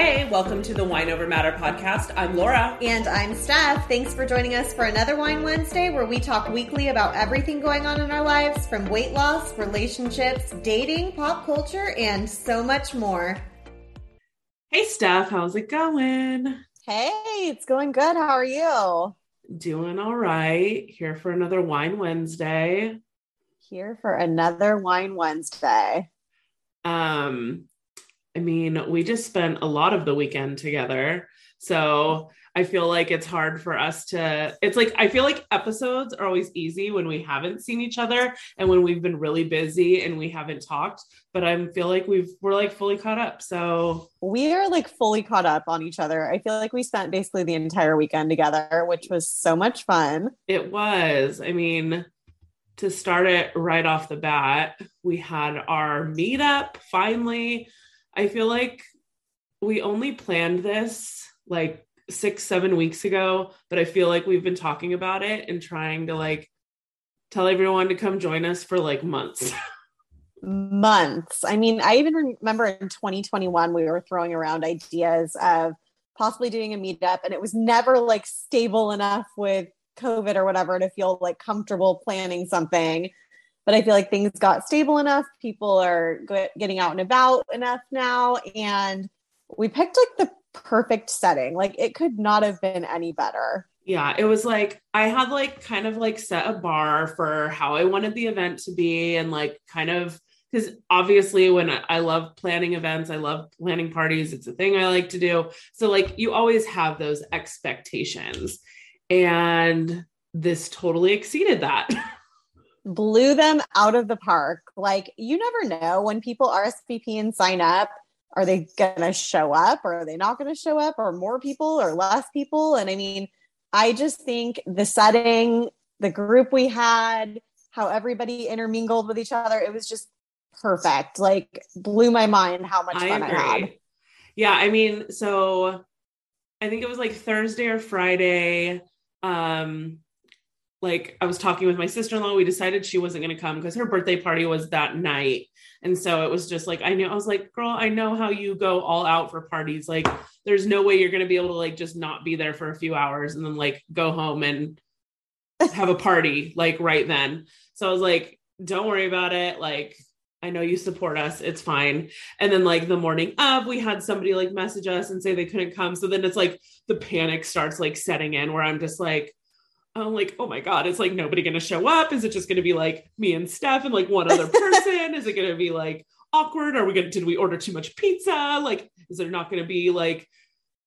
Hey, welcome to the Wine Over Matter podcast. I'm Laura. And I'm Steph. Thanks for joining us for another Wine Wednesday where we talk weekly about everything going on in our lives from weight loss, relationships, dating, pop culture, and so much more. Hey, Steph, how's it going? Hey, it's going good. How are you? Doing all right. Here for another Wine Wednesday. Here for another Wine Wednesday. Um, I mean, we just spent a lot of the weekend together. So I feel like it's hard for us to, it's like, I feel like episodes are always easy when we haven't seen each other and when we've been really busy and we haven't talked. But I feel like we've, we're like fully caught up. So we are like fully caught up on each other. I feel like we spent basically the entire weekend together, which was so much fun. It was. I mean, to start it right off the bat, we had our meetup finally I feel like we only planned this like six, seven weeks ago, but I feel like we've been talking about it and trying to like tell everyone to come join us for like months. months. I mean, I even remember in 2021, we were throwing around ideas of possibly doing a meetup, and it was never like stable enough with COVID or whatever to feel like comfortable planning something but I feel like things got stable enough. People are getting out and about enough now. And we picked like the perfect setting. Like it could not have been any better. Yeah, it was like I had like kind of like set a bar for how I wanted the event to be and like kind of because obviously when I love planning events, I love planning parties, it's a thing I like to do. So like you always have those expectations. And this totally exceeded that. blew them out of the park. Like you never know when people RSVP and sign up, are they going to show up or are they not going to show up or more people or less people? And I mean, I just think the setting, the group we had, how everybody intermingled with each other, it was just perfect. Like blew my mind how much I fun agree. I had. Yeah, I mean, so I think it was like Thursday or Friday. Um like I was talking with my sister-in-law, we decided she wasn't going to come because her birthday party was that night. And so it was just like I knew I was like, "Girl, I know how you go all out for parties. Like there's no way you're going to be able to like just not be there for a few hours and then like go home and have a party like right then." So I was like, "Don't worry about it. Like I know you support us. It's fine. And then like the morning of, we had somebody like message us and say they couldn't come. So then it's like the panic starts like setting in where I'm just like, I'm like, oh my God, it's like nobody going to show up? Is it just going to be like me and Steph and like one other person? is it going to be like awkward? Are we going to, did we order too much pizza? Like, is there not going to be like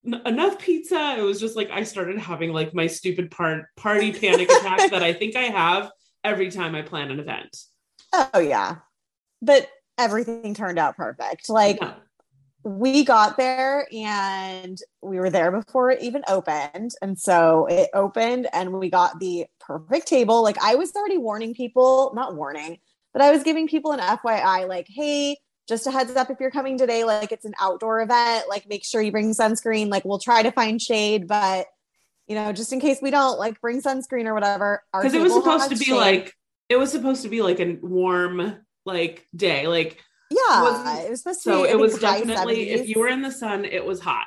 n- enough pizza? It was just like, I started having like my stupid part party panic attack that I think I have every time I plan an event. Oh, yeah. But everything turned out perfect. Like, yeah we got there and we were there before it even opened. And so it opened and we got the perfect table. Like I was already warning people, not warning, but I was giving people an FYI like, hey, just a heads up if you're coming today, like it's an outdoor event, like make sure you bring sunscreen. Like we'll try to find shade, but you know, just in case we don't, like bring sunscreen or whatever. Because it was supposed to be shade. like it was supposed to be like a warm like day. Like yeah, it was supposed to so be, it was definitely if you were in the sun, it was hot.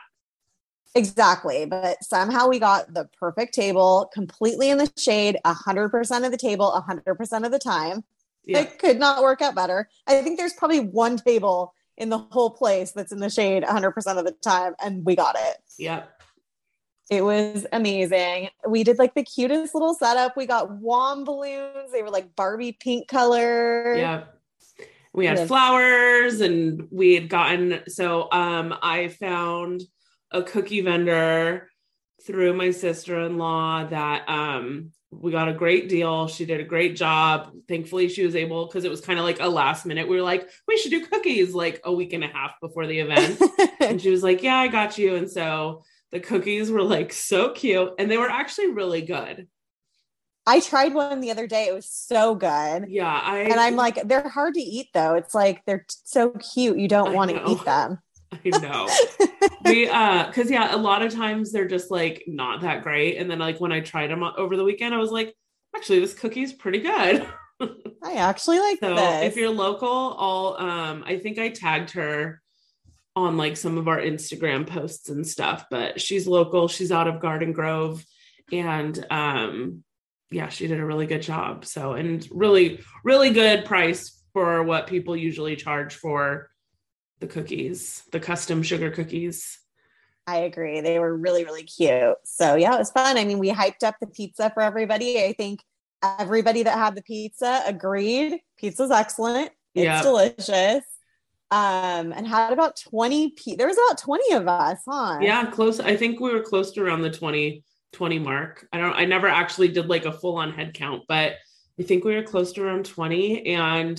Exactly. But somehow we got the perfect table completely in the shade, 100% of the table, 100% of the time. Yeah. It could not work out better. I think there's probably one table in the whole place that's in the shade 100% of the time, and we got it. Yep. It was amazing. We did like the cutest little setup. We got wand balloons. They were like Barbie pink color. Yeah. We had flowers and we had gotten so um I found a cookie vendor through my sister-in-law that um we got a great deal. She did a great job. Thankfully, she was able because it was kind of like a last minute. We were like, we should do cookies like a week and a half before the event. and she was like, Yeah, I got you. And so the cookies were like so cute and they were actually really good. I tried one the other day. It was so good. Yeah. I, and I'm like, they're hard to eat though. It's like they're so cute. You don't want to eat them. I know. we uh cuz yeah, a lot of times they're just like not that great and then like when I tried them over the weekend I was like, actually this cookie's pretty good. I actually like so this. if you're local, I'll um I think I tagged her on like some of our Instagram posts and stuff, but she's local, she's out of Garden Grove and um yeah, she did a really good job. So and really really good price for what people usually charge for the cookies, the custom sugar cookies. I agree. They were really, really cute. So yeah, it was fun. I mean, we hyped up the pizza for everybody. I think everybody that had the pizza agreed. Pizza's excellent. It's yep. delicious um and had about 20 pe- there was about 20 of us huh yeah close i think we were close to around the 20 20 mark. I don't i never actually did like a full on head count but i think we were close to around 20 and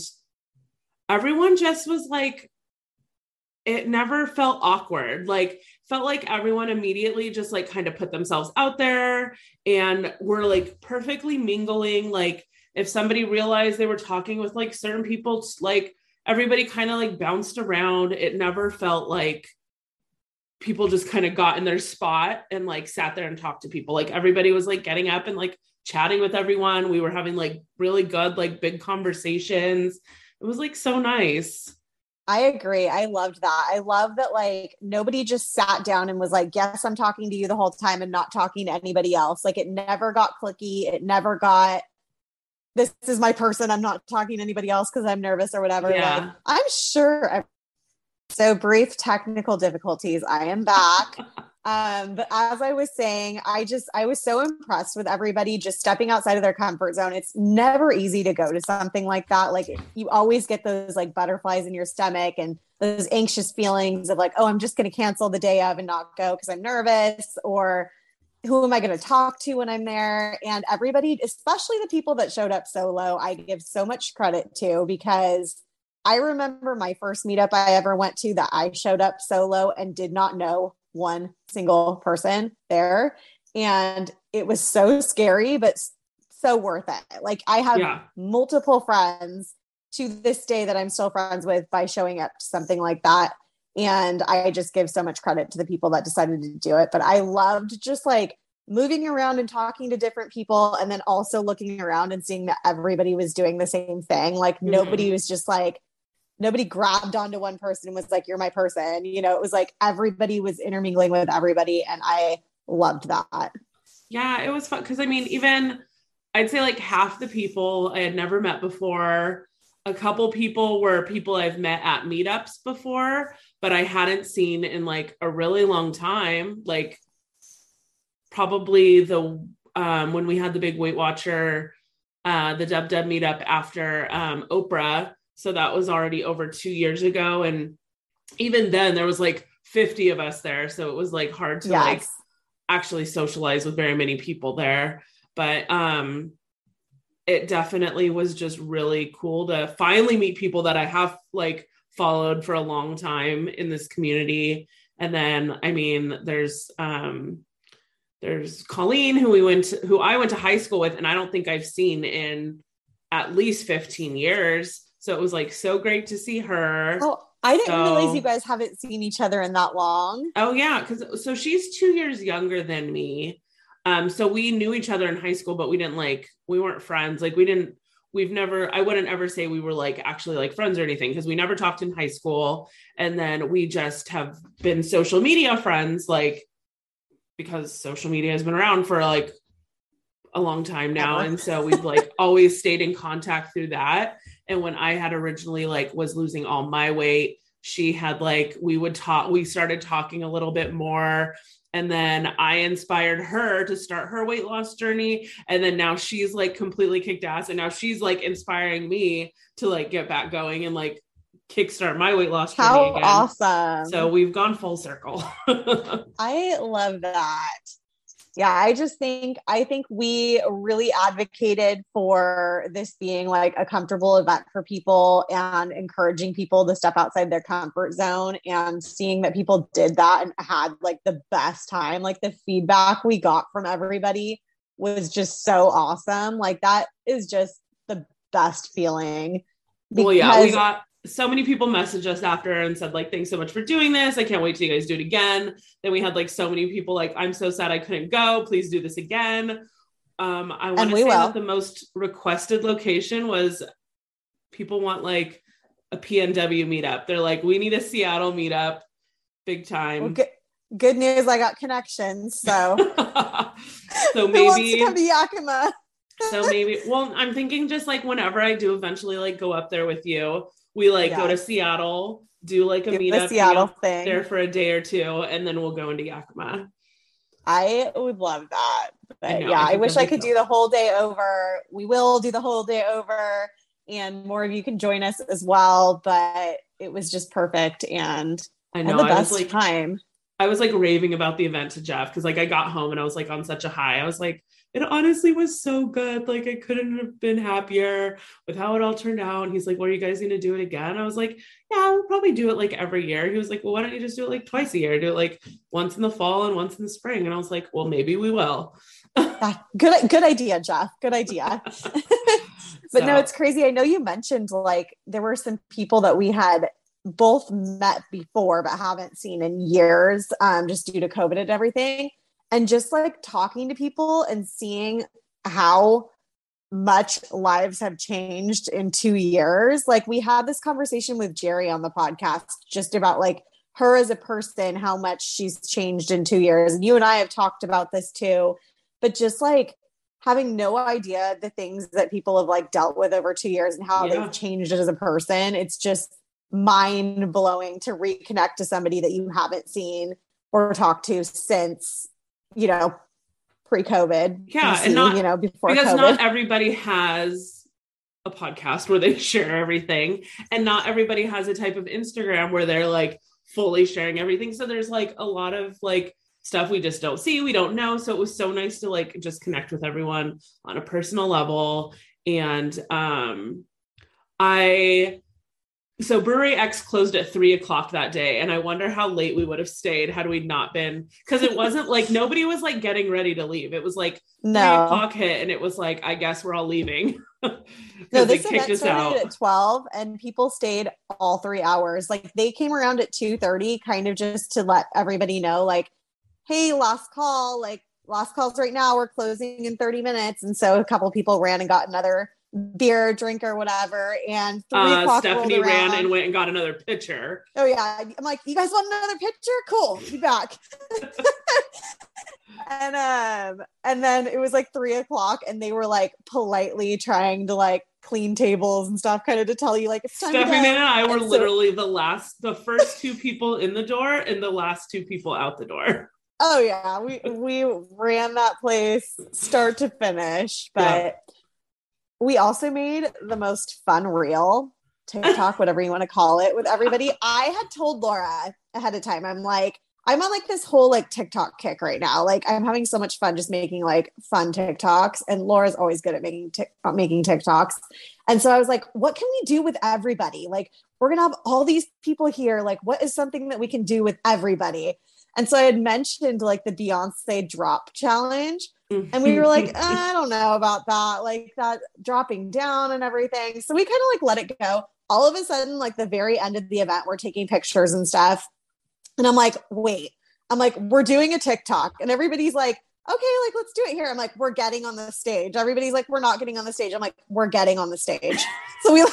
everyone just was like it never felt awkward. Like felt like everyone immediately just like kind of put themselves out there and were like perfectly mingling. Like if somebody realized they were talking with like certain people like everybody kind of like bounced around. It never felt like people just kind of got in their spot and like sat there and talked to people. Like everybody was like getting up and like chatting with everyone. We were having like really good, like big conversations. It was like so nice. I agree. I loved that. I love that like nobody just sat down and was like, "Yes, I'm talking to you the whole time and not talking to anybody else." Like it never got clicky. It never got this is my person. I'm not talking to anybody else because I'm nervous or whatever. Yeah. Like, I'm sure. So brief technical difficulties. I am back. um, but as I was saying, I just I was so impressed with everybody just stepping outside of their comfort zone. It's never easy to go to something like that. Like you always get those like butterflies in your stomach and those anxious feelings of like, oh, I'm just going to cancel the day of and not go because I'm nervous or who am I going to talk to when I'm there? And everybody, especially the people that showed up solo, I give so much credit to because I remember my first meetup I ever went to that I showed up solo and did not know one single person there. And it was so scary, but so worth it. Like I have yeah. multiple friends to this day that I'm still friends with by showing up to something like that. And I just give so much credit to the people that decided to do it. But I loved just like moving around and talking to different people and then also looking around and seeing that everybody was doing the same thing. Like mm-hmm. nobody was just like, nobody grabbed onto one person and was like, you're my person. You know, it was like everybody was intermingling with everybody. And I loved that. Yeah, it was fun. Cause I mean, even I'd say like half the people I had never met before. A couple people were people I've met at meetups before, but I hadn't seen in like a really long time. Like probably the um, when we had the big Weight Watcher, uh, the Dub Dub meetup after um, Oprah. So that was already over two years ago, and even then there was like 50 of us there, so it was like hard to yes. like actually socialize with very many people there. But um, it definitely was just really cool to finally meet people that I have like followed for a long time in this community. And then, I mean, there's um, there's Colleen, who we went to, who I went to high school with, and I don't think I've seen in at least 15 years. So it was like so great to see her. Oh, I didn't so, realize you guys haven't seen each other in that long. Oh yeah, because so she's two years younger than me. Um, so we knew each other in high school, but we didn't like we weren't friends. Like we didn't we've never i wouldn't ever say we were like actually like friends or anything because we never talked in high school and then we just have been social media friends like because social media has been around for like a long time now. And so we've like always stayed in contact through that. And when I had originally like was losing all my weight, she had like we would talk we started talking a little bit more and then I inspired her to start her weight loss journey and then now she's like completely kicked ass and now she's like inspiring me to like get back going and like kickstart my weight loss journey How again. awesome. So we've gone full circle. I love that. Yeah, I just think I think we really advocated for this being like a comfortable event for people and encouraging people to step outside their comfort zone and seeing that people did that and had like the best time. Like the feedback we got from everybody was just so awesome. Like that is just the best feeling. well, yeah, we got so many people messaged us after and said like thanks so much for doing this. I can't wait till you guys do it again. Then we had like so many people like i'm so sad i couldn't go. Please do this again. Um i want to say will. that the most requested location was people want like a pnw meetup. They're like we need a seattle meetup. Big Well, time good, good news, I got connections. So. So who wants to maybe come to Yakima? so maybe well i'm thinking just like whenever i do eventually like go up there with you we like go to seattle do like a the meetup Seattle thing. there for a day or two and then we'll go into yakima I would love that. But I know, yeah, I I, wish I could do the whole day over. We will do the whole day over, and more of you can join us as well. But it was just perfect and i know the i was best like time. i was like raving about the event to jeff because like i got home and i was like on such a high i was like it honestly was so good like i couldn't have been happier with how it all turned out and he's like well are you guys gonna do it again i was like yeah we'll probably do it like every year he was like well why don't you just do it like twice a year do it like once in the fall and once in the spring and i was like well maybe we will good, good idea, Jeff. Good idea. but no, it's crazy. I know you mentioned like there were some people that we had both met before but haven't seen in years, um, just due to COVID and everything. And just like talking to people and seeing how much lives have changed in two years. Like we had this conversation with Jerry on the podcast just about like her as a person, how much she's changed in two years. And you and I have talked about this too. But just like having no idea the things that people have like dealt with over two years and how Yeah. they've changed as a person, it's just mind blowing to reconnect to somebody that you haven't seen or talked to since, you know, pre COVID. Yeah, and not- you know, before because COVID. not everybody has a podcast where they share everything and not everybody has a type of instagram where they're like fully sharing everything so there's like a lot of like stuff we just don't see we don't know so it was so nice to like just connect with everyone on a personal level and um i so brewery x closed at three o'clock that day and i wonder how late we would have stayed had we not been because it wasn't like nobody was like getting ready to leave it was like three o'clock hit and it was like, I guess we're all leaving. no, this event started out. at 12 and people stayed all three hours. Like they came around at 2 30, kind of just to let everybody know, like, hey, last call, like last calls right now, we're closing in 30 minutes. And so a couple people ran and got another beer, drink, or whatever. And three Uh, o'clock Stephanie rolled ran and went and got another pitcher. Oh yeah. I'm like, you guys want another pitcher? Cool. Be back. and um, and then it was like three o'clock, and they were like politely trying to like clean tables and stuff, kind of to tell you like it's time Stephanie and I were And so- literally the last, the first two people in the door and the last two people out the door. Oh yeah, we we ran that place start to finish, but Yeah. We also made the most fun reel TikTok, whatever you want to call it, with everybody. I had told Laura ahead of time. I'm like, I'm on like this whole like TikTok kick right now. Like I'm having so much fun just making like fun TikToks, and Laura's always good at making uh, making TikToks. And so I was like, what can we do with everybody? Like we're gonna have all these people here. Like what is something that we can do with everybody? And so I had mentioned like the Beyonce drop challenge. And we were like, I don't know about that, like that dropping down and everything. So we kind of like let it go. All of a sudden, like the very end of the event, we're taking pictures and stuff. And I'm like, wait, I'm like, we're doing a TikTok. And everybody's like, okay, like let's do it here. I'm like, we're getting on the stage. Everybody's like, we're not getting on the stage. I'm like, we're getting on the stage. So we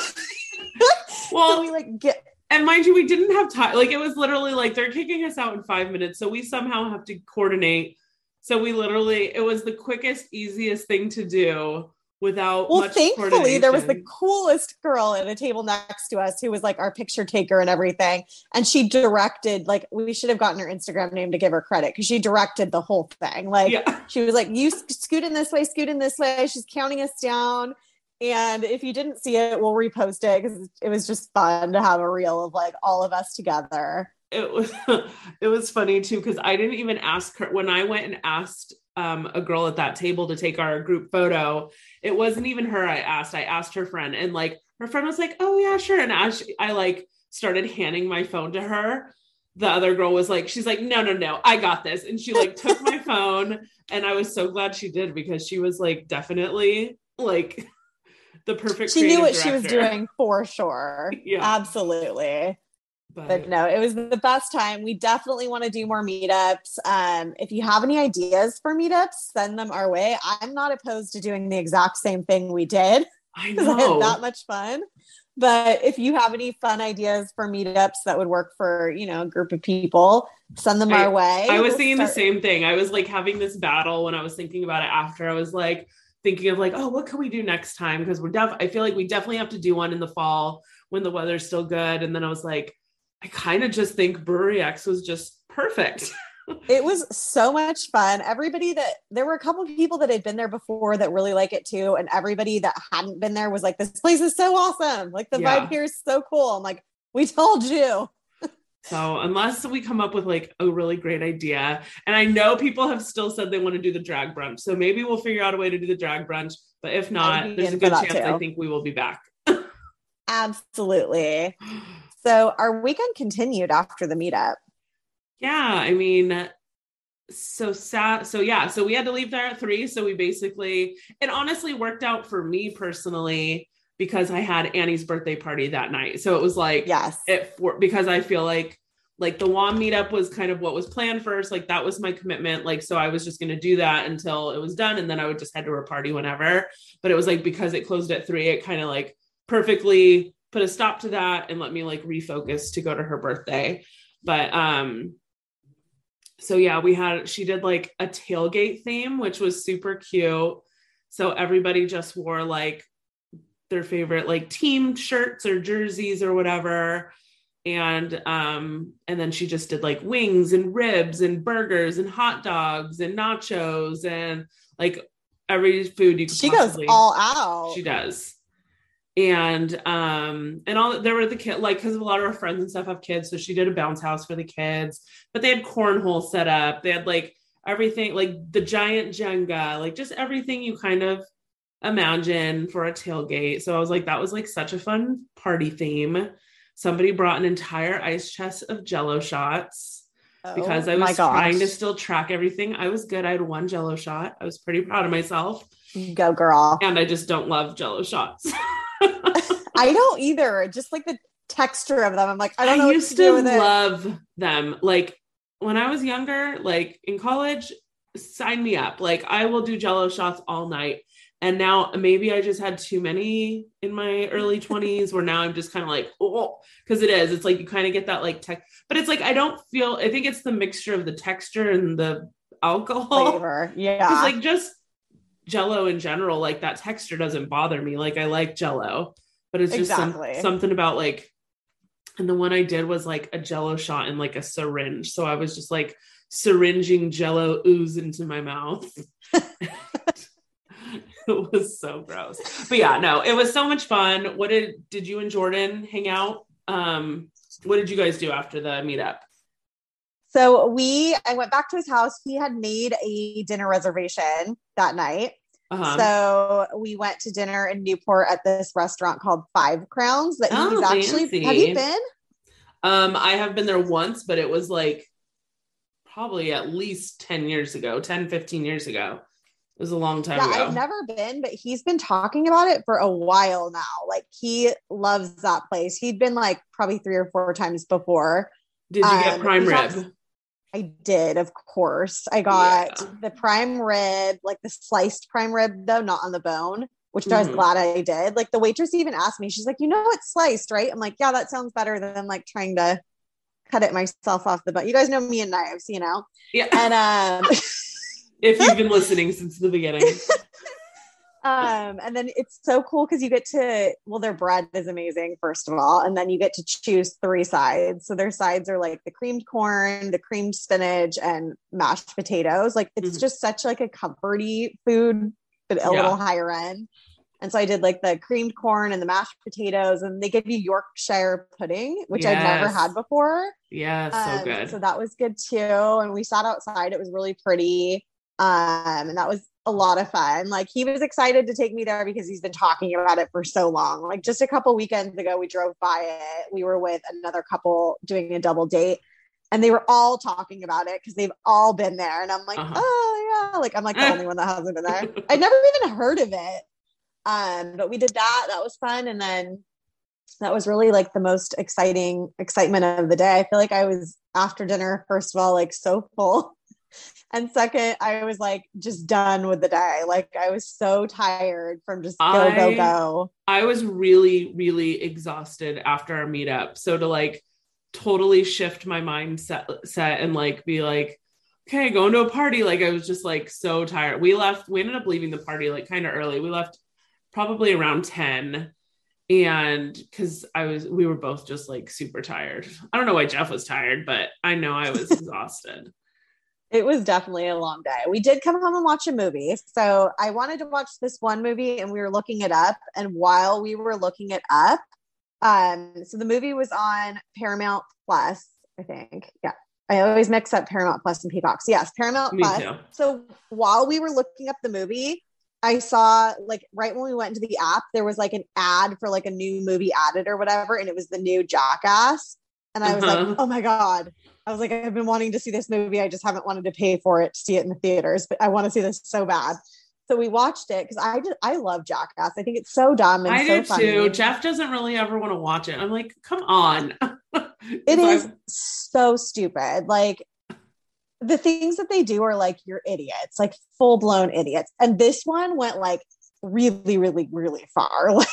well, so we like get and mind you, we didn't have time. Like it was literally like they're kicking us out in five minutes. So we somehow have to coordinate So we literally, it was the quickest, easiest thing to do without well thankfully there was the coolest girl at a table next to us who was like our picture taker and everything. And she directed like we should have gotten her instagram name to give her credit because she directed the whole thing. Like yeah. she was like you scoot in this way scoot in this way. She's counting us down. And if you didn't see it we'll repost it because it was just fun to have a reel of like all of us together it was it was funny too because I didn't even ask her when I went and asked um, a girl at that table to take our group photo. It wasn't even her I asked. I asked her friend, and like her friend was like, "Oh yeah, sure." And as she, I like started handing my phone to her, the other girl was like, "She's like, no, no, no, I got this," and she like took my phone, and I was so glad she did because she was like definitely like the perfect. She knew what director. she was doing for sure. yeah, absolutely. But, but, no, it was the best time. We definitely want to do more meetups. Um, if you have any ideas for meetups, send them our way. I'm not opposed to doing the exact same thing we did. I know I had that much fun. But if you have any fun ideas for meetups that would work for, you know, a group of people, send them I, our way. I was we'll thinking start- the same thing. I was like having this battle when I was thinking about it after. I was like thinking of like, oh, what can we do next time? Because we're def I feel like we definitely have to do one in the fall when the weather's still good. And then I was like, I kind of just think Brewery X was just perfect. it was so much fun. Everybody that there were a couple of people that had been there before that really like it too. And everybody that hadn't been there was like, this place is so awesome. Like the yeah. vibe here is so cool. I'm like, we told you. so unless we come up with like a really great idea, and I know people have still said they want to do the drag brunch. So maybe we'll figure out a way to do the drag brunch. But if not, there's a good chance too. I think we will be back. Absolutely. So our weekend continued after the meetup. Yeah, I mean, so sad. So yeah, so we had to leave there at three. So we basically, it honestly worked out for me personally because I had Annie's birthday party that night. So it was like, yes, it for, because I feel like like the WOM meetup was kind of what was planned first. Like that was my commitment. Like, so I was just going to do that until it was done. And then I would just head to her party whenever. But it was like, because it closed at three, it kind of like perfectly put a stop to that and let me like refocus to go to her birthday. But um so yeah, we had she did like a tailgate theme, which was super cute. So everybody just wore like their favorite like team shirts or jerseys or whatever. And um and then she just did like wings and ribs and burgers and hot dogs and nachos and like every food you could she possibly, goes all out. She does and um and all there were the kid like because a lot of our friends and stuff have kids so she did a bounce house for the kids. But they had cornhole set up. They had like everything like the giant jenga like just everything you kind of imagine for a tailgate. So i was like that was like such a fun party theme. Somebody brought an entire ice chest of jello shots oh, because i was trying to still track everything. I was good. I had one jello shot. I was pretty proud of myself go girl and i just don't love jello shots I don't either. Just like the texture of them. I'm like, I don't know. I used to, to love them. Like when I was younger, like in college, sign me up. Like I will do jello shots all night. And now maybe I just had too many in my early 20s where now I'm just kind of like, oh, because it is. It's like you kind of get that like tech, but it's like I don't feel I think it's the mixture of the texture and the alcohol. Flavor. Yeah. Because like just jello in general, like that texture doesn't bother me. Like I like jello but it's just exactly. some, something about like and the one I did was like a jello shot in like a syringe. So I was just like syringing jello ooze into my mouth. it was so gross. But yeah, no, it was so much fun. What did did you and Jordan hang out? Um, what did you guys do after the meetup? So we I went back to his house. He had made a dinner reservation that night. Uh-huh. So we went to dinner in Newport at this restaurant called Five Crowns that oh, he's actually fancy. have you been? Um, I have been there once, but it was like probably at least 10 years ago, 10, 15 years ago. It was a long time yeah, ago. I've never been, but he's been talking about it for a while now. Like he loves that place. He'd been like probably three or four times before. Did you um, get prime rib? I did, of course. I got yeah. the prime rib, like the sliced prime rib, though, not on the bone, which mm-hmm. I was mm-hmm. glad I did. Like the waitress even asked me, she's like, you know, it's sliced, right? I'm like, yeah, that sounds better than like trying to cut it myself off the bone. You guys know me and knives, you know? Yeah. And um if you've been listening since the beginning. um, and then it's so cool because you get to well, their bread is amazing, first of all, and then you get to choose three sides. So their sides are like the creamed corn, the creamed spinach, and mashed potatoes. Like it's mm-hmm. just such like a comforty food, but a yeah. little higher end. And so I did like the creamed corn and the mashed potatoes, and they give you Yorkshire pudding, which yes. I've never had before. Yeah, so um, good. So that was good too. And we sat outside; it was really pretty, um, and that was a lot of fun. Like he was excited to take me there because he's been talking about it for so long. Like just a couple weekends ago, we drove by it. We were with another couple doing a double date, and they were all talking about it because they've all been there. And I'm like, uh-huh. oh yeah, like I'm like the only one that hasn't been there. I'd never even heard of it. Um, but we did that. That was fun. And then that was really like the most exciting excitement of the day. I feel like I was after dinner, first of all, like so full. And second, I was like just done with the day. Like I was so tired from just go, I, go, go. I was really, really exhausted after our meetup. So to like totally shift my mindset set and like be like, okay, going to a party. Like I was just like so tired. We left, we ended up leaving the party like kind of early. We left probably around 10 and because i was we were both just like super tired i don't know why jeff was tired but i know i was exhausted it was definitely a long day we did come home and watch a movie so i wanted to watch this one movie and we were looking it up and while we were looking it up um so the movie was on paramount plus i think yeah I always mix up Paramount Plus and Peacock. So yes, Paramount Me Plus. Too. So while we were looking up the movie, I saw like right when we went into the app, there was like an ad for like a new movie added or whatever, and it was the new Jackass. And I was uh-huh. like, oh my God. I was like, I've been wanting to see this movie. I just haven't wanted to pay for it to see it in the theaters, but I want to see this so bad. So we watched it because I did I love Jackass. I think it's so dumb and I so do funny. too. Jeff doesn't really ever want to watch it. I'm like, come on. it is so stupid. Like the things that they do are like you're idiots, like full blown idiots. And this one went like really, really, really far. Like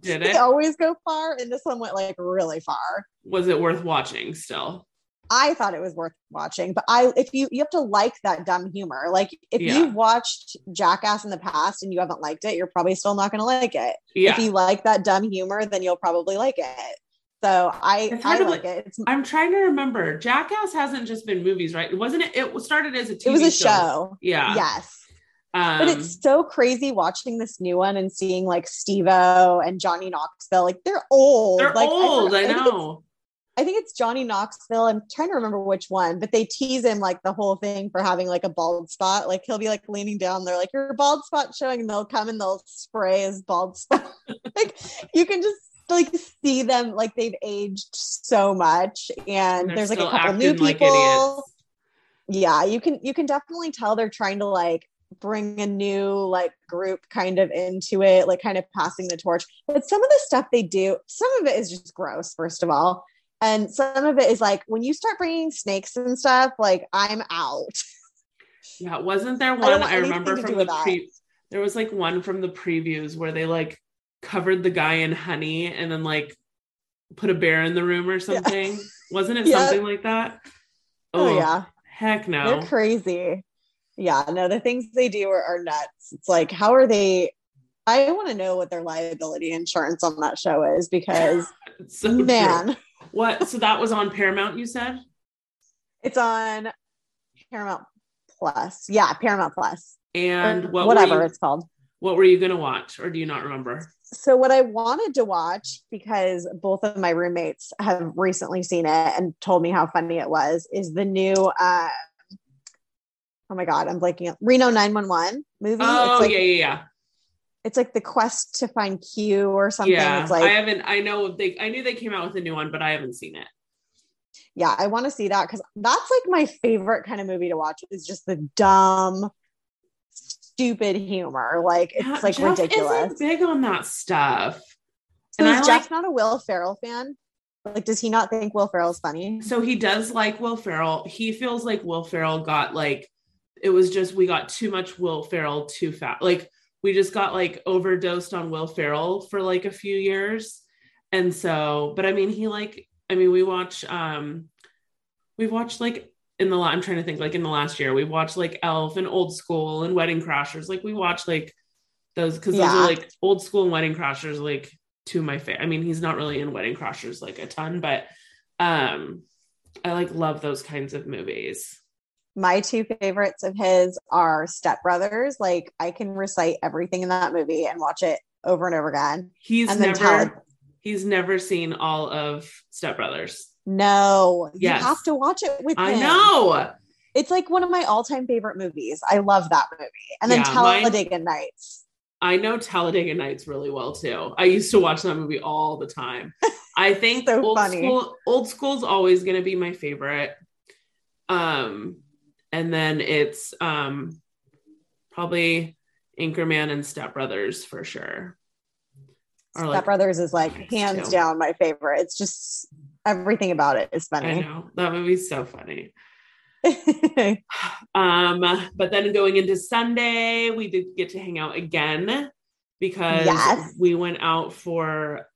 did it? They always go far, and this one went like really far. Was it worth watching still? I thought it was worth watching, but I if you you have to like that dumb humor. Like if yeah. you've watched Jackass in the past and you haven't liked it, you're probably still not going to like it. Yeah. If you like that dumb humor, then you'll probably like it. So I, I like it. It's, I'm trying to remember. Jackass hasn't just been movies, right? Wasn't it? It started as a TV. It was a show. show. Yeah. Yes. Um, but it's so crazy watching this new one and seeing like Steve-O and Johnny Knoxville. Like they're old. They're like, old. I, I, I know. I think it's Johnny Knoxville. I'm trying to remember which one, but they tease him like the whole thing for having like a bald spot. Like he'll be like leaning down. They're like, "Your bald spot showing," and they'll come and they'll spray his bald spot. like you can just like see them like they've aged so much and, and there's like a couple new people like yeah you can you can definitely tell they're trying to like bring a new like group kind of into it like kind of passing the torch but some of the stuff they do some of it is just gross first of all and some of it is like when you start bringing snakes and stuff like i'm out yeah wasn't there one i, I remember from the pre- there was like one from the previews where they like covered the guy in honey and then like put a bear in the room or something. Yeah. Wasn't it yeah. something like that? Oh, oh, yeah. Heck no. They're crazy. Yeah, no, the things they do are, are nuts. It's like, how are they? I want to know what their liability insurance on that show is because so man. True. What so that was on Paramount, you said? It's on Paramount Plus. Yeah, Paramount Plus. And what whatever you, it's called. What were you gonna watch, or do you not remember? so what I wanted to watch because both of my roommates have recently seen it and told me how funny it was is the new uh, oh my god I'm blanking up Reno 911 movie. Oh like, yeah yeah yeah. It's like the quest to find Q or something. Yeah, it's like I haven't. I know they. I knew they came out with a new one, but I haven't seen it. Yeah, I want to see that because that's like my favorite kind of movie to watch. Is just the dumb stupid humor. Like it's yeah, like Jeff ridiculous. Isn't big on that stuff. So and is Jeff like, not a Will Ferrell fan? Like, does he not think Will Ferrell's funny? So he does like Will Ferrell. He feels like Will Ferrell got like it was just we got too much Will Ferrell too fast. Like we just got like overdosed on Will Ferrell for like a few years. And so, but I mean, he like, I mean, we watch um we've watched like in the I'm trying to think like in the last year we've watched like Elf and Old School and Wedding Crashers. Like we watch like those because those Yeah. are like Old School and Wedding Crashers like to my favorite. I mean, he's not really in Wedding Crashers like a ton, but um I like love those kinds of movies. My two favorites of his are Step Brothers. Like I can recite everything in that movie and watch it over and over again. He's And never Talad- he's never seen all of Step Brothers. No, Yes. you have to watch it with I him. know. It's like one of my all-time favorite movies. I love that movie. And then Yeah, Talladega Nights. I know Talladega Nights really well too. I used to watch that movie all the time. I think So old funny. school old school's always going to be my favorite. Um and then it's um probably Anchorman and Step Brothers for sure. Step like- Brothers is like hands two. down my favorite. It's just everything about it is funny. I know. That movie's so funny. Um, but then going into Sunday, we did get to hang out again because Yes. we went out for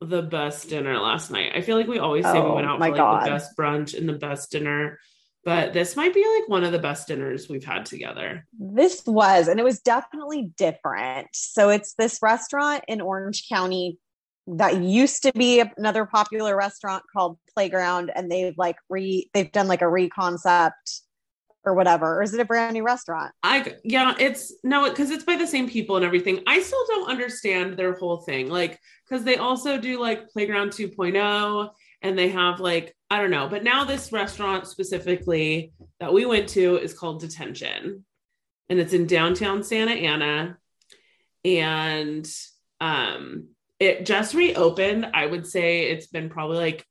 the best dinner last night. I feel like we always say we Oh, went out for like God. the best brunch and the best dinner, but this might be like one of the best dinners we've had together. this was, and it was definitely different. So it's this restaurant in Orange County that used to be another popular restaurant called Playground, and they've like re they've done like a reconcept or whatever. Or is it a brand new restaurant? I yeah, it's no, because it's by the same people and everything. I still don't understand their whole thing, like because they also do like Playground 2.0, and they have like I don't know. But now this restaurant specifically that we went to is called Detention, and it's in downtown Santa Ana, and um, it just reopened. I would say it's been probably like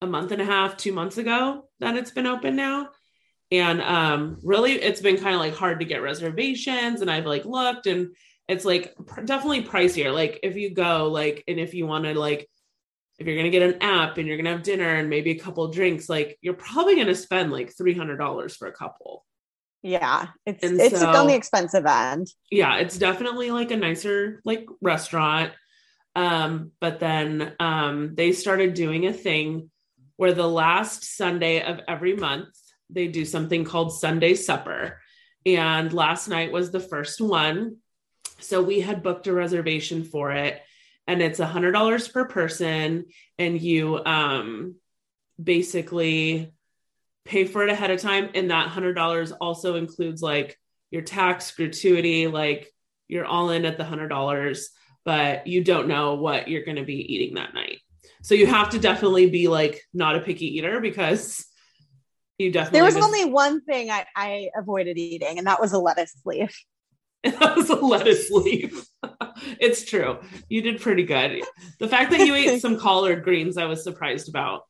a month and a half, two months ago that it's been open now and um really it's been kind of like hard to get reservations and i've like looked and it's like pr- definitely pricier like if you go like and if you want to like if you're gonna get an app and you're gonna have dinner and maybe a couple drinks like you're probably gonna spend like $300 for a couple. Yeah, it's And it's so- on the expensive end. yeah it's definitely like a nicer like restaurant. Um but then um they started doing a thing where the last sunday of every month they do something called sunday supper. And last night was the first one. So we had booked a reservation for it and it's a hundred dollars per person and you um basically pay for it ahead of time and that hundred dollars also includes like your tax gratuity like you're all in at the hundred dollars but you don't know what you're going to be eating that night so you have to definitely be like not a picky eater because you definitely There was just- only one thing I, I avoided eating, and that was a lettuce leaf. that was a lettuce leaf it's true you did pretty good the fact that you ate some collard greens i was surprised about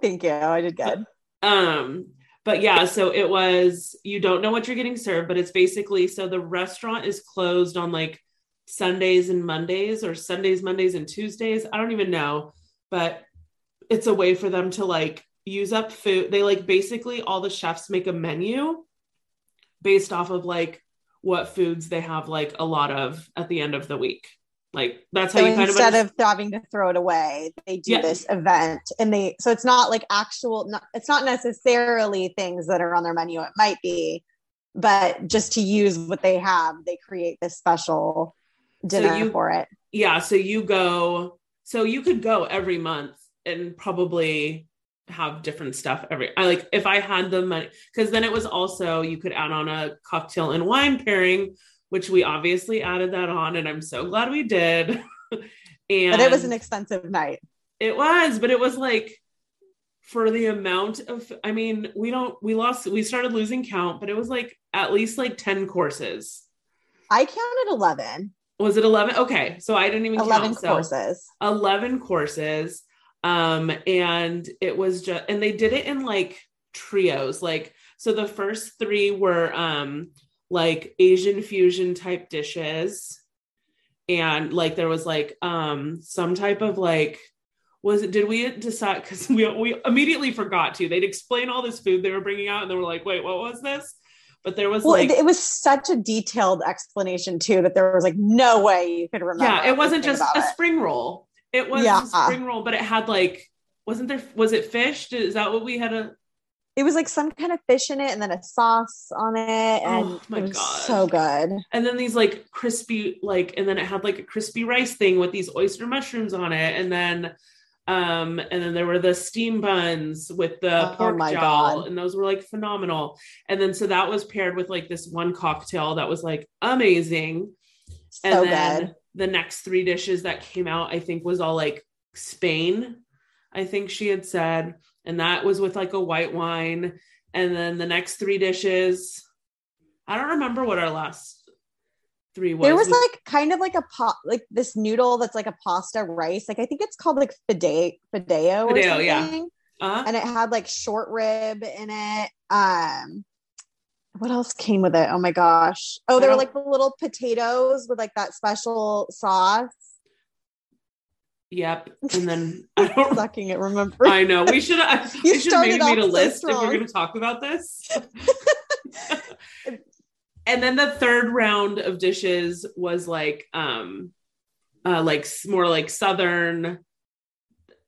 Thank you. I did good. Um, but yeah, so it was you don't know what you're getting served, but it's basically so the restaurant is closed on like Sundays and Mondays or Sundays, Mondays, and Tuesdays. I don't even know, but it's a way for them to like use up food. They like basically all the chefs make a menu based off of like what foods they have like a lot of at the end of the week. Like that's how So you kind of instead under- of having to throw it away, they do Yeah. this event, and they so it's not like actual. Not, it's not necessarily things that are on their menu. It might be, but just to use what they have, they create this special dinner you- for it. yeah so you go so you could go every month and probably have different stuff every i like if i had the money because then it was also you could add on a cocktail and wine pairing which we obviously added that on and i'm so glad we did and But it was an expensive night. it was but it was like for the amount of i mean we don't we lost we started losing count but it was like at least like 10 courses I counted eleven. was it 11 okay so i didn't even Eleven count, so- courses. 11 courses um and it was just and they did it in like trios like so the first three were um like asian fusion type dishes and like there was like um some type of like was it did we decide because we, we immediately forgot to they'd explain all this food they were bringing out and they were like wait what was this but there was Well, like it, was such a detailed explanation too that there was like no way you could remember. yeah it wasn't just a it. spring roll it was Yeah. a spring roll but it had like wasn't there was it fish is that what we had a it was like some kind of fish in it and then a sauce on it and Oh my it was God. so good and then these like crispy like and then it had like a crispy rice thing with these oyster mushrooms on it and then um and then there were the steam buns with the Oh pork jowl God. and those were like phenomenal and then so that was paired with like this one cocktail that was like amazing and so then good the next three dishes that came out i think was all like spain i think she had said. And that was with like a white wine. And then the next three dishes i don't remember what our last three was. There was like kind of like a pot like this noodle that's like a pasta rice. Like i think it's called like fideo fideo yeah. something. Uh, and it had like short rib in it. Um what else came with it? Oh my gosh. Oh there were like the little potatoes with like that special sauce. Yep and then i don't sucking it remember? I know. We should have You we should have made a so list if we're going to talk about this. And then the third round of dishes was like um uh like more like southern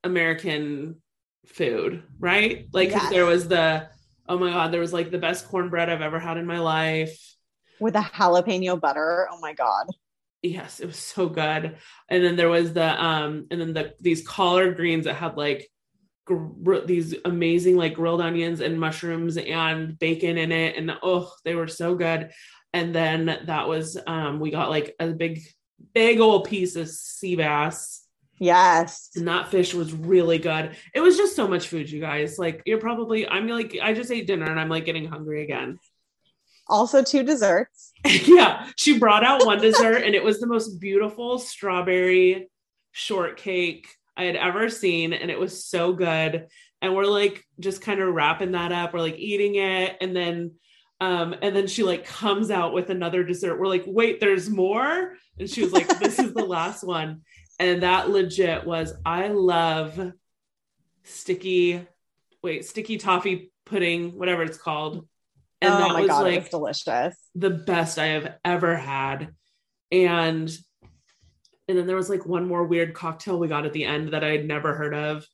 american food right? Like Yes. there was the oh my god there was like the best cornbread i've ever had in my life. With a jalapeno butter? Oh my god. Yes it was so good. And then there was the um and then the these collard greens that had like gr- these amazing like grilled onions and mushrooms and bacon in it. And oh they were so good. And then that was um we got like a big big old piece of sea bass yes and that fish was really good it was just so much food you guys like you're probably i'm like i just ate dinner and i'm like getting hungry again also two desserts yeah, she brought out one dessert and it was the most beautiful strawberry shortcake I had ever seen. And it was so good. And we're like just kind of wrapping that up. We're like eating it. And then um, and then she like comes out with another dessert. We're like, wait, there's more. And she was like, this is the last one. And that legit was, I love sticky, wait, sticky toffee pudding, whatever it's called. And oh that my was god like was delicious the best I have ever had. And and then there was like one more weird cocktail we got at the end that I had never heard of.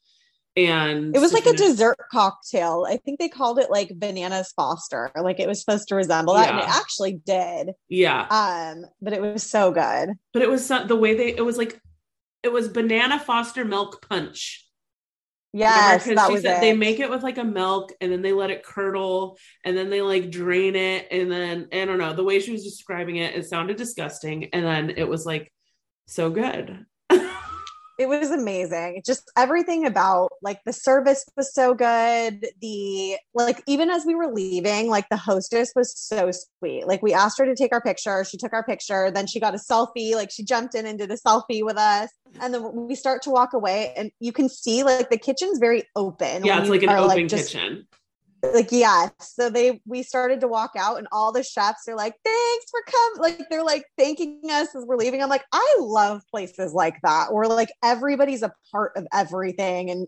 And It was like a dessert cocktail. I think they called it like bananas Foster. Like it was supposed to resemble that, and it actually did. Yeah. Um, but it was so good. But it was so- the way they it was like it was banana foster milk punch. Yes, Remember? 'Cause that she was said it. they make it with like a milk and then they let it curdle and then they like drain it and then I don't know the way she was describing it it sounded disgusting and then it was like so good. It was amazing. Just everything about like the service was so good. The like even as we were leaving, like the hostess was so sweet. Like we asked her to take our picture, she took our picture, then she got a selfie, like she jumped in and did a selfie with us. And then we start to walk away and you can see like the kitchen's very open. yeah, it's like an are, open just- kitchen. Like yeah so they we started to walk out and all the chefs are like thanks for coming like they're like thanking us as we're leaving i'm like i love places like that where like everybody's a part of everything and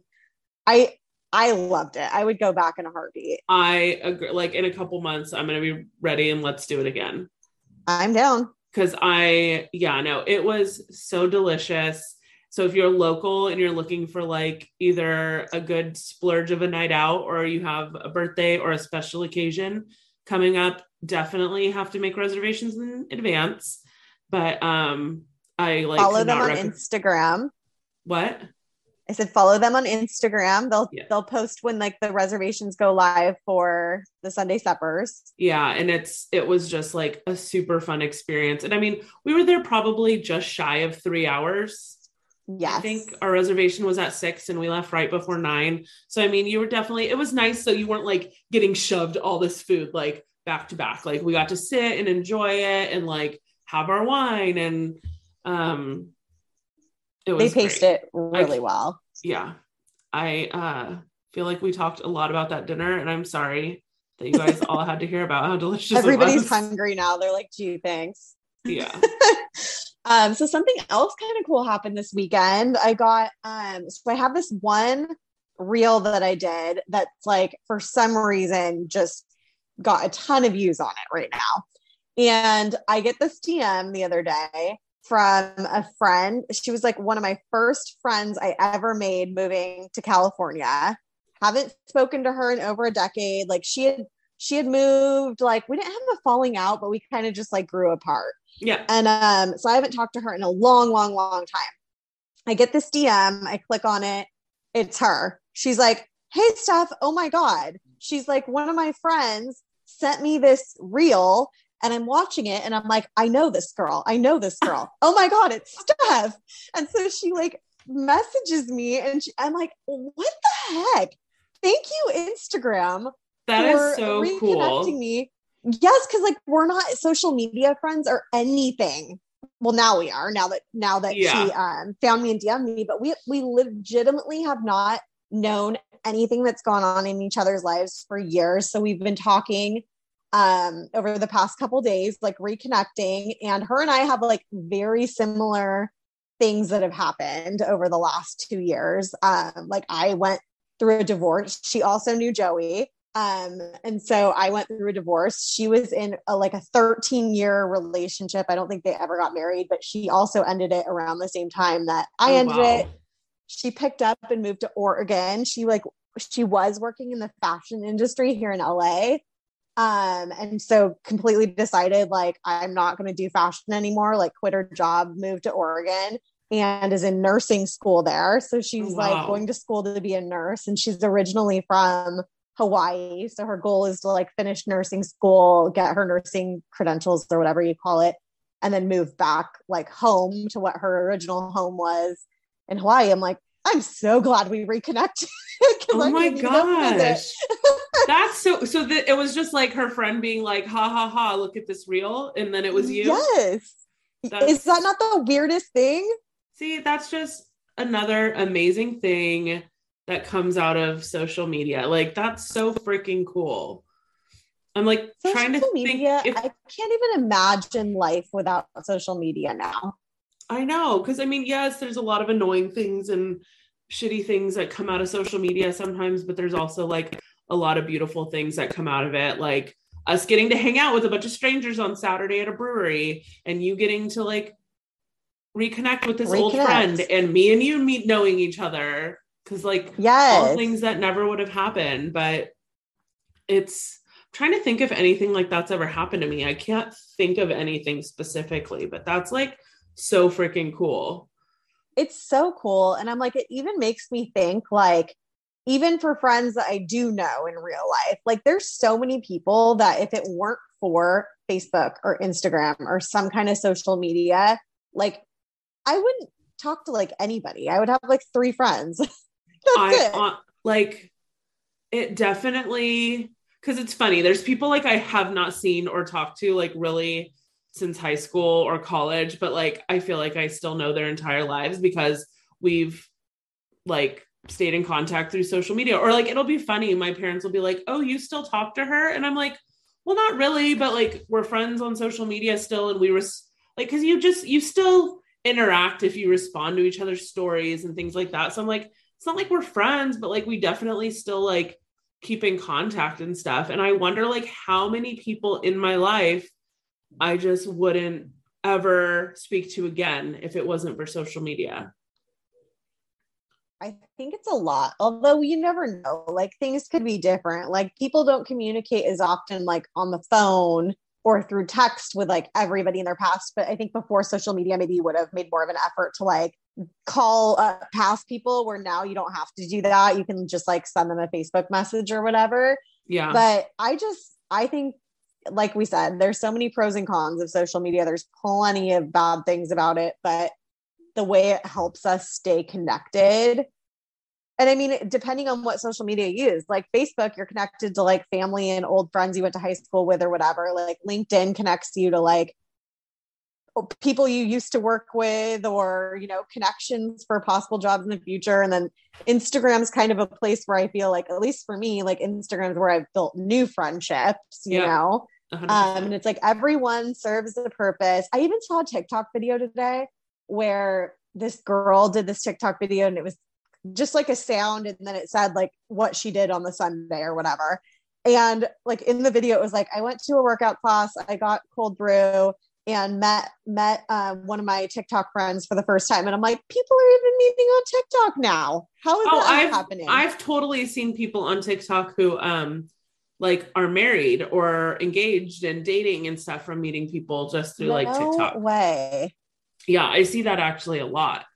i i loved it i would go back in a heartbeat I agree. Like in a couple months, I'm gonna be ready and let's do it again. i'm down Cause I, yeah, no, it was so delicious. So if you're local and you're looking for like either a good splurge of a night out or you have a birthday or a special occasion coming up, definitely have to make reservations in advance. But um I like follow them on rec- instagram what? i said follow them on instagram they'll Yeah. they'll post when like the reservations go live for the sunday suppers Yeah, and it's it was just like a super fun experience. And I mean, we were there probably just shy of 3 hours. Yes I think our reservation was at 6 and we left right before 9. So I mean, you were definitely it was nice so you weren't like getting shoved all this food like back to back. Like we got to sit and enjoy it and like have our wine and um it was. they paced great. it really well Yeah. I uh feel like we talked a lot about that dinner and I'm sorry that you guys all had to hear about how delicious it everybody's hungry now they're like gee thanks Yeah. um so something else kind of cool happened this weekend i got um so i have this one reel that i did that's like for some reason just got a ton of views on it right now and i get this dm the other day from a friend she was like one of my first friends i ever made moving to california haven't spoken to her in over a decade. Like she had she had moved, like we didn't have a falling out, but we kind of just like grew apart. Yeah. And um, so I haven't talked to her in a long, long, long time. I get this DM, I click on it, it's her. She's like, Hey Steph, oh my God. She's like, one of my friends sent me this reel and I'm watching it and I'm like, I know this girl. I know this girl. oh my God, it's Steph. And so she like messages me and she, I'm like, what the heck? Thank you, Instagram. That is so cool. me. Yes, because like we're not social media friends or anything. Well, now we are. Now that now that yeah. she um, found me and DM'd me, but we we legitimately have not known anything that's gone on in each other's lives for years. So we've been talking um over the past couple days like reconnecting and her and I have like very similar things that have happened over the last 2 years um like I went through a divorce she also knew Joey um and so I went through a divorce. She was in a, like a 13 year relationship. I don't think they ever got married but she also ended it around the same time that I oh, ended wow. it she picked up and moved to Oregon. She like she was working in the fashion industry here in LA um and so completely decided like i'm not going to do fashion anymore like quit her job moved to oregon and is in nursing school there. So she's wow. like going to school to be a nurse and she's originally from hawaii. So her goal is to like finish nursing school get her nursing credentials or whatever you call it and then move back like home to what her original home was in hawaii. I'm like i'm so glad we reconnected oh I my gosh. That's so so that it was just like her friend being like ha ha ha look at this reel and then it was you? Yes. That's, is that not the weirdest thing? See that's just another amazing thing that comes out of social media. Like that's so freaking cool. I'm like social trying to media if, i can't even imagine life without social media now. I know because i mean yes there's a lot of annoying things and shitty things that come out of social media sometimes, but there's also like a lot of beautiful things that come out of it, like us getting to hang out with a bunch of strangers on Saturday at a brewery and you getting to like reconnect with this reconnect. old friend and me and you meet knowing each other because like yes. all things that never would have happened but it's I'm trying to think if anything like that's ever happened to me i can't think of anything specifically but that's like so freaking cool it's so cool. And I'm like, it even makes me think like, even for friends that I do know in real life, like there's so many people that if it weren't for Facebook or Instagram or some kind of social media, like I wouldn't talk to like anybody. I would have like three friends. I uh, like it definitely because it's funny. There's people like I have not seen or talked to like really since high school or college, but like I feel like I still know their entire lives because we've like stayed in contact through social media. Or like it'll be funny. My parents will be like, Oh, you still talk to her? And I'm like, Well, not really, but like we're friends on social media still. And we were like, because you just, you still interact if you respond to each other's stories and things like that. So I'm like, it's not like we're friends, but like we definitely still like keep in contact and stuff. And I wonder like how many people in my life I just wouldn't ever speak to again if it wasn't for social media. I think it's a lot, although you never know. Like things could be different. Like people don't communicate as often, like on the phone or through text with like everybody in their past. But I think before social media, maybe you would have made more of an effort to like call uh, past people where now you don't have to do that. You can just like send them a Facebook message or whatever. Yeah. But I just, I think like we said, there's so many pros and cons of social media. There's plenty of bad things about it, but the way it helps us stay connected. And I mean, depending on what social media you use, like Facebook, you're connected to like family and old friends you went to high school with or whatever. Like LinkedIn connects you to like people you used to work with or you know connections for possible jobs in the future. And then instagram's kind of a place where i feel like at least for me like instagram's where i've built new friendships you yeah, know? 100%. um and it's like everyone serves a purpose. I even saw a tiktok video today where this girl did this tiktok video and it was just like a sound and then it said like what she did on the sunday or whatever. And like in the video it was like i went to a workout class i got cold brew and met met uh, one of my TikTok friends for the first time, and I'm like, people are even meeting on TikTok now. How is oh, that I've, happening? I've totally seen people on TikTok who um like are married or engaged and dating and stuff from meeting people just through no like TikTok. Way. Yeah, I see that actually a lot.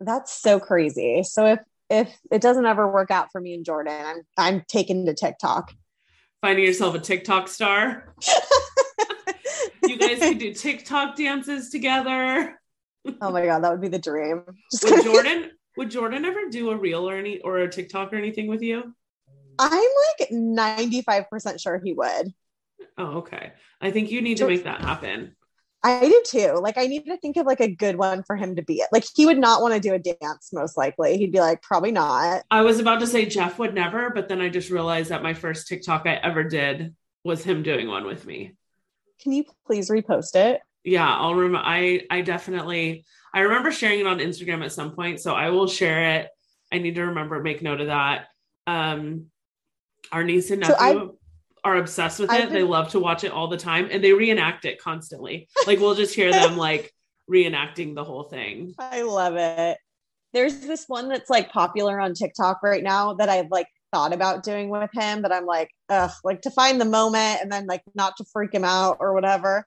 That's so crazy. So if if it doesn't ever work out for me and Jordan, I'm I'm taken to TikTok. Finding yourself a TikTok star. guys could do TikTok dances together. oh my god, that would be the dream. would Jordan would Jordan ever do a reel or any or a TikTok or anything with you? I'm like 95% sure he would. Oh, okay. I think you need to make that happen. I do too. Like I need to think of like a good one for him to be it. Like he would not want to do a dance, most likely. He'd be like, probably not. I was about to say Jeff would never, but then I just realized that my first TikTok I ever did was him doing one with me. Can you please repost it? Yeah, I'll remember. I I definitely I remember sharing it on Instagram at some point, so I will share it. I need to remember make note of that. Um, our niece and nephew so are obsessed with it. Been, they love to watch it all the time, and they reenact it constantly. like we'll just hear them like reenacting the whole thing. I love it. There's this one that's like popular on TikTok right now that I've like thought about doing with him, but I'm like, ugh, like to find the moment and then like not to freak him out or whatever.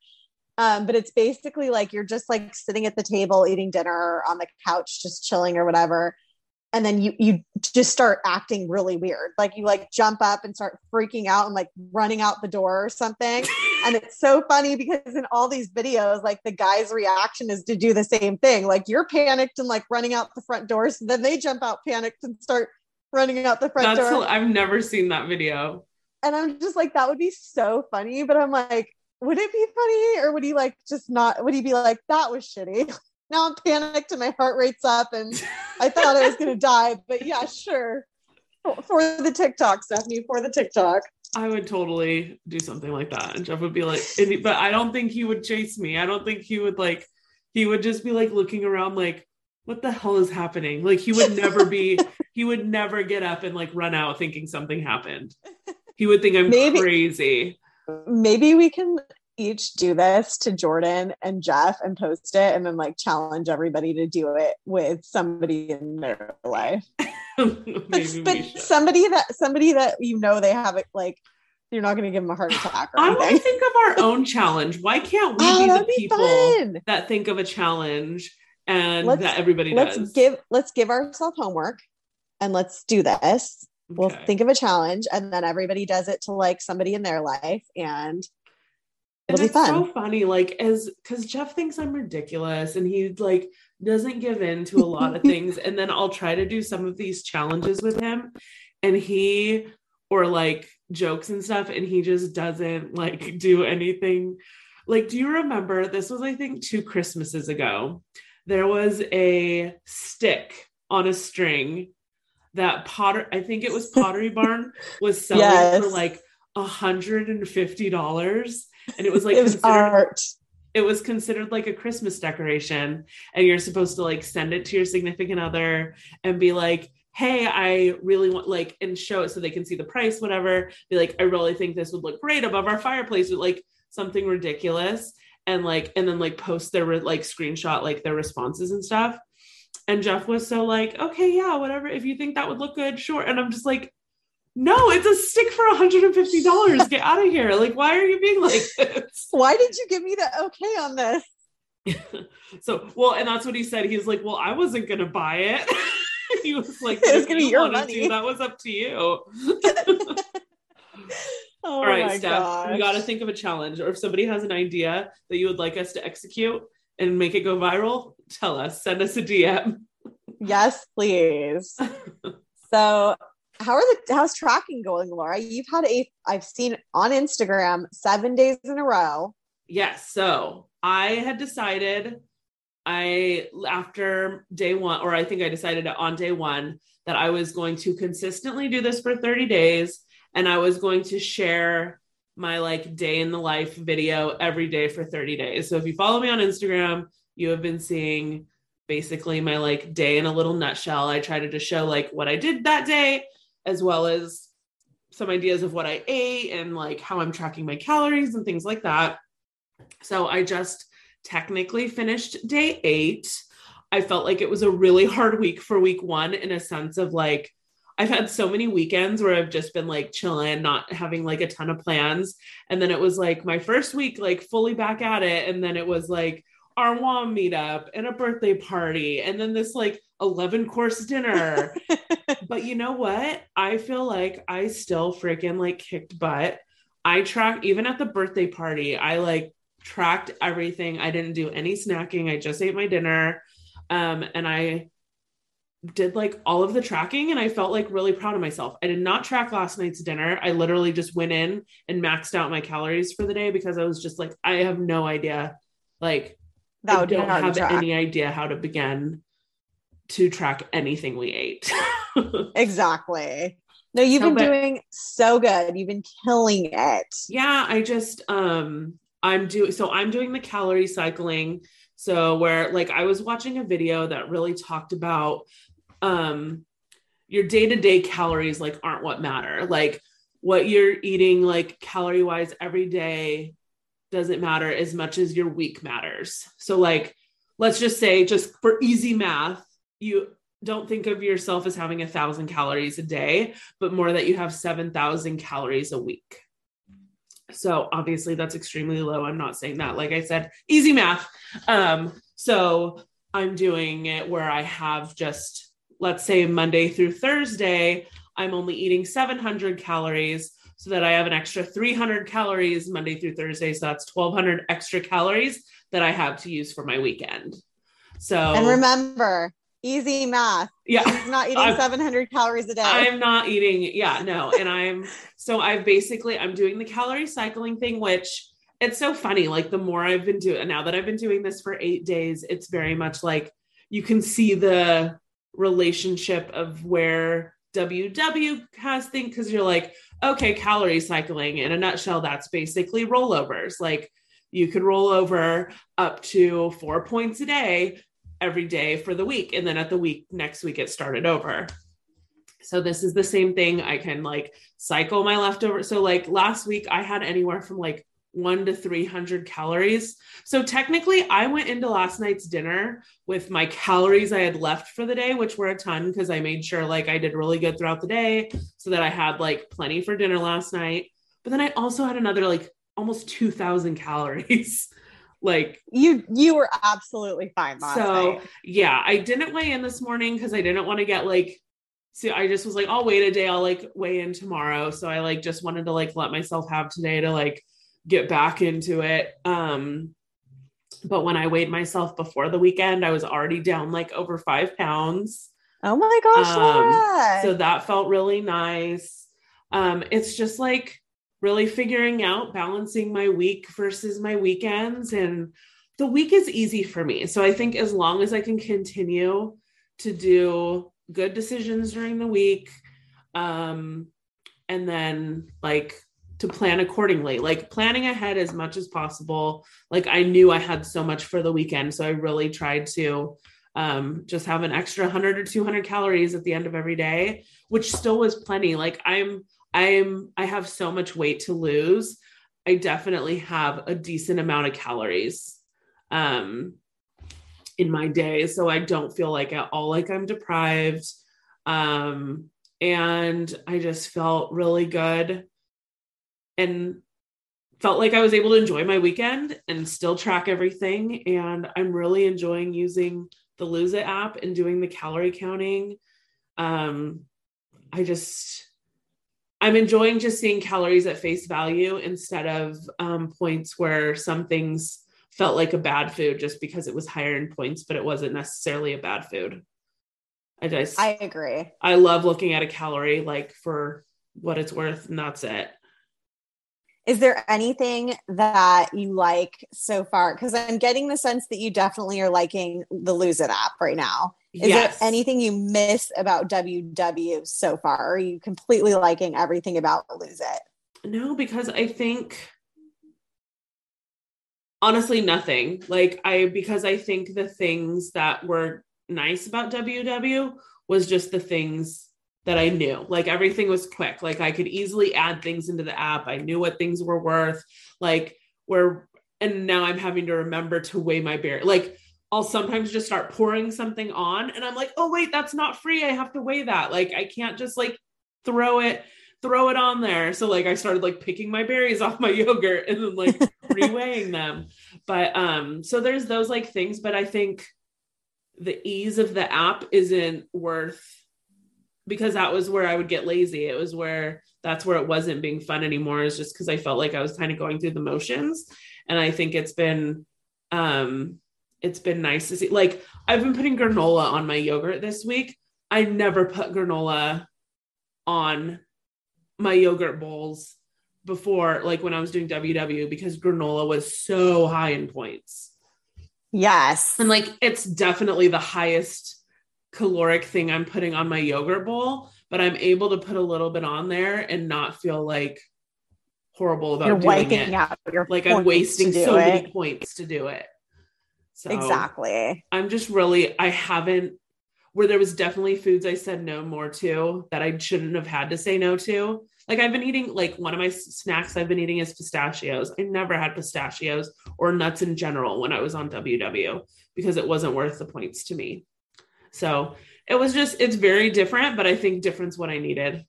Um, but it's basically like you're just like sitting at the table eating dinner on the couch, just chilling or whatever. And then you you just start acting really weird. Like you like jump up and start freaking out and like running out the door or something. and it's so funny because in all these videos, like the guy's reaction is to do the same thing. Like you're panicked and like running out the front door. So then they jump out panicked and start running out the front That's door. I've never seen that video. And I'm just like, that would be so funny. But I'm like, would it be funny or would he like just not? Would he be like, that was shitty? now I'm panicked and my heart rate's up and I thought I was going to die. But yeah, sure. For the TikTok, Stephanie, for the TikTok. I would totally do something like that. And Jeff would be like, but I don't think he would chase me. I don't think he would like, he would just be like looking around like, what the hell is happening? Like he would never be, he would never get up and like run out thinking something happened. He would think I'm maybe, crazy. Maybe we can each do this to Jordan and Jeff and post it and then like challenge everybody to do it with somebody in their life. but, somebody that somebody that you know they have it like you're not going to give them a heart attack. I want to think of our own challenge. Why can't we oh, be the be people fun. that think of a challenge and let's, that everybody let's does. give let's give ourselves homework and let's do this. Okay. We'll think of a challenge and then everybody does it to like somebody in their life and it'll and be fun. It's so funny, like as because Jeff thinks I'm ridiculous and he like doesn't give in to a lot of things. And then I'll try to do some of these challenges with him and he or like jokes and stuff, and he just doesn't like do anything. Like, do you remember this was I think two Christmases ago? there was a stick on a string that Potter, I think it was Pottery Barn, was selling yes. for like a hundred and fifty dollars, and it was like it was art. It was considered like a Christmas decoration, and you're supposed to like send it to your significant other and be like, "Hey, I really want like," and show it so they can see the price, whatever. Be like, "I really think this would look great above our fireplace," with like something ridiculous and like and then like post their like screenshot like their responses and stuff and jeff was so like okay yeah whatever. If you think that would look good sure. And i'm just like no it's a stick for $150 get out of here. Like why are you being like this? Why did you give me the okay on this? So well and that's what he said. He's like well i wasn't gonna buy it. He was like it was gonna be your money. to, that was up to you. Oh All right, Steph, gosh. we got to think of a challenge, or if somebody has an idea that you would like us to execute and make it go viral, tell us. Send us a DM. Yes, please. so, how are the how's tracking going, Laura? You've had a I've seen on Instagram seven days in a row. Yes. So I had decided I after day one, or I think I decided on day one that I was going to consistently do this for 30 days and I was going to share my like day in the life video every day for 30 days. So if you follow me on Instagram, you have been seeing basically my like day in a little nutshell. I try to just show like what I did that day as well as some ideas of what I ate and like how I'm tracking my calories and things like that. So I just technically finished day eight. I felt like it was a really hard week for week one in a sense of like, I've had so many weekends where I've just been like chilling, not having like a ton of plans. And then it was like my first week, like fully back at it. And then it was like our WOM meetup and a birthday party. And then this like 11 course dinner. but you know what? I feel like I still freaking like kicked butt. I tracked, even at the birthday party, I like tracked everything. I didn't do any snacking. I just ate my dinner. Um, and I did like all of the tracking and I felt like really proud of myself. I did not track last night's dinner. I literally just went in and maxed out my calories for the day because I was just like, I have no idea. Like, that I don't have any idea how to begin to track anything we ate. exactly. No, you've been doing so good. You've been killing it. Yeah, I just um I'm doing so I'm doing the calorie cycling. So where like I was watching a video that really talked about um your day-to-day calories like aren't what matter like what you're eating like calorie wise every day doesn't matter as much as your week matters. So like let's just say just for easy math you don't think of yourself as having a thousand calories a day but more that you have 7000 calories a week. So obviously that's extremely low. I'm not saying that. Like i said easy math. Um so i'm doing it where i have just let's say Monday through Thursday, I'm only eating 700 calories so that I have an extra 300 calories Monday through Thursday. So that's 1200 extra calories that I have to use for my weekend. So, and remember, easy math. Yeah. He's not eating I'm, 700 calories a day. I'm not eating. Yeah, no. And I'm, so I've basically, I'm doing the calorie cycling thing, which it's so funny. Like the more I've been doing, now that I've been doing this for eight days, it's very much like you can see the, relationship of where WW has things because you're like, okay, calorie cycling in a nutshell, that's basically rollovers. Like you could roll over up to four points a day every day for the week. And then at the week, next week, it started over. So this is the same thing. I can like cycle my leftover. So like last week, I had anywhere from like one to 300 calories. So technically, I went into last night's dinner with my calories I had left for the day, which were a ton because I made sure like I did really good throughout the day so that I had like plenty for dinner last night. But then I also had another like almost 2000 calories. like you you were absolutely fine so night. yeah i didn't weigh in this morning because i didn't want to get like so i just was like i'll wait a day i'll like weigh in tomorrow so i like just wanted to like let myself have today to like get back into it. Um, but when I weighed myself before the weekend, I was already down like over five pounds. Oh my gosh. Um, so that felt really nice. Um, it's just like really figuring out balancing my week versus my weekends. And the week is easy for me. So I think as long as I can continue to do good decisions during the week, um, and then like to plan accordingly like planning ahead as much as possible. Like i knew i had so much for the weekend so i really tried to um, just have an extra 100 or 200 calories at the end of every day which still was plenty. Like i'm i'm i have so much weight to lose. I definitely have a decent amount of calories um in my day so i don't feel like at all like i'm deprived. Um and i just felt really good and felt like I was able to enjoy my weekend and still track everything. And I'm really enjoying using the Lose It app and doing the calorie counting. Um, I just, I'm enjoying just seeing calories at face value instead of um, points where some things felt like a bad food just because it was higher in points, but it wasn't necessarily a bad food. I just, I agree. I love looking at a calorie like for what it's worth, and that's it is there anything that you like so far? Because i'm getting the sense that you definitely are liking the lose it app right now. Is yes. there anything you miss about ww so far? Are you completely liking everything about lose it? No because i think honestly nothing. Like i because i think the things that were nice about ww was just the things that I knew. Like everything was quick. Like I could easily add things into the app. I knew what things were worth. Like where and now I'm having to remember to weigh my beer. Like I'll sometimes just start pouring something on and I'm like, oh wait, that's not free. I have to weigh that. Like I can't just like throw it, throw it on there. So like I started like picking my berries off my yogurt and then like reweighing them. But um, so there's those like things, but I think the ease of the app isn't worth because that was where I would get lazy. It was where that's where it wasn't being fun anymore, is just because I felt like I was kind of going through the motions. And I think it's been um it's been nice to see. Like I've been putting granola on my yogurt this week. I never put granola on my yogurt bowls before, like when I was doing WW, because granola was so high in points. Yes. And like it's definitely the highest caloric thing I'm putting on my yogurt bowl, but I'm able to put a little bit on there and not feel like horrible about You're doing wiping it. out like I'm wasting so it. many points to do it. So Exactly. I'm just really I haven't where there was definitely foods I said no more to that I shouldn't have had to say no to. Like I've been eating like one of my snacks I've been eating is pistachios. I never had pistachios or nuts in general when I was on WW because it wasn't worth the points to me. So it was just it's very different, but I think different's what I needed,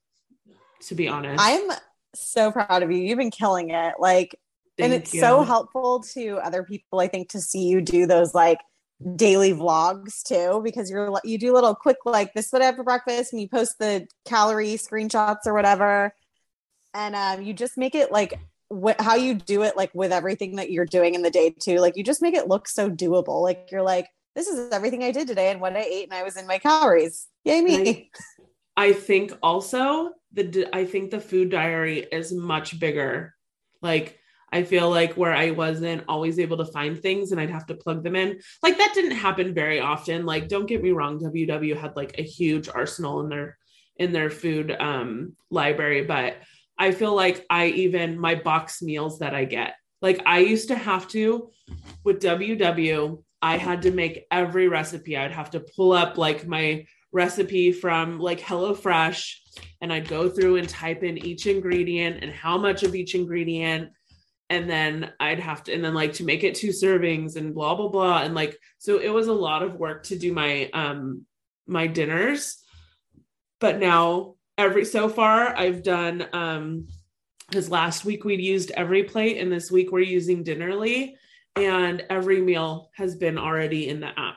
to be honest. I'm so proud of you. You've been killing it. Like, and it's you. so helpful to other people, I think, to see you do those like daily vlogs too, because you're you do little quick like this is what I have for breakfast, and you post the calorie screenshots or whatever, and um, you just make it like wh- how you do it, like with everything that you're doing in the day too. Like you just make it look so doable. Like you're like, this is everything I did today and what I ate, and I was in my calories. Yay me! I think also the I think the food diary is much bigger. Like I feel like where I wasn't always able to find things and I'd have to plug them in. Like that didn't happen very often. Like don't get me wrong, WW had like a huge arsenal in their in their food um library, but I feel like I even my box meals that I get. Like I used to have to with WW, I had to make every recipe. I'd have to pull up like my recipe from like HelloFresh and I'd go through and type in each ingredient and how much of each ingredient. And then I'd have to, and then like to make it two servings and blah, blah, blah. And like, so it was a lot of work to do my, um, my dinners. But now every, so far I've done, um, because last week we'd used EveryPlate and this week we're using Dinnerly and every meal has been already in the app.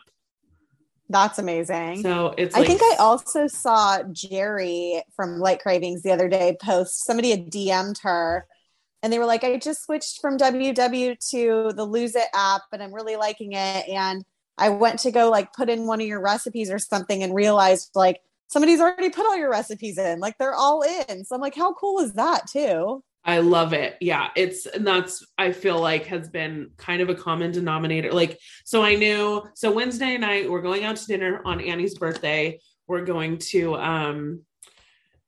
That's amazing. So it's I like, think I also saw Jerry from Light Cravings the other day post somebody had DM'd her and they were like, I just switched from WW to the Lose It app and I'm really liking it. And I went to go like put in one of your recipes or something and realized like somebody's already put all your recipes in, like they're all in. So I'm like, how cool is that too? I love it. Yeah, it's and that's I feel like has been kind of a common denominator. Like, so I knew so Wednesday night we're going out to dinner on Annie's birthday. We're going to um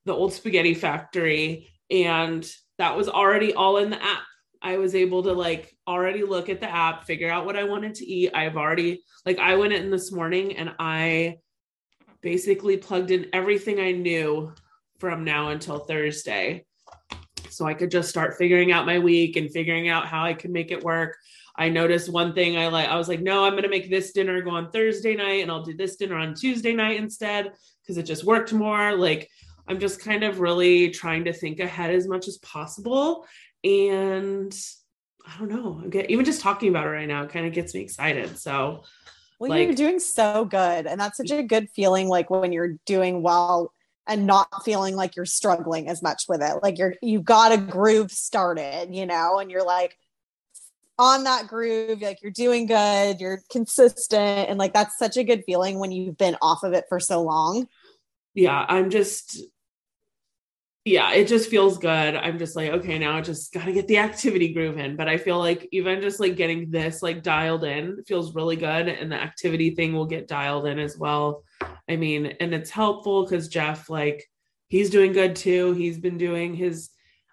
the old spaghetti factory, and that was already all in the app. I was able to like already look at the app, figure out what I wanted to eat. I've already like I went in this morning and I basically plugged in everything I knew from now until Thursday so I could just start figuring out my week and figuring out how I could make it work. I noticed one thing I like, I was like, no, I'm going to make this dinner go on Thursday night and I'll do this dinner on Tuesday night instead because it just worked more. Like, I'm just kind of really trying to think ahead as much as possible. And I don't know, I get, even just talking about it right now kind of gets me excited. So, Well, Like- you're doing so good. And that's such a good feeling like when you're doing well and not feeling like you're struggling as much with it. Like you're you've got a groove started, you know, and you're like on that groove, like you're doing good, you're consistent, and like that's such a good feeling when you've been off of it for so long. yeah, I'm just, yeah, it just feels good. I'm just like, okay, now I just got to get the activity groove in. But I feel like even just like getting this like dialed in feels really good. And the activity thing will get dialed in as well. I mean, and it's helpful because Jeff, like, he's doing good too. He's been doing his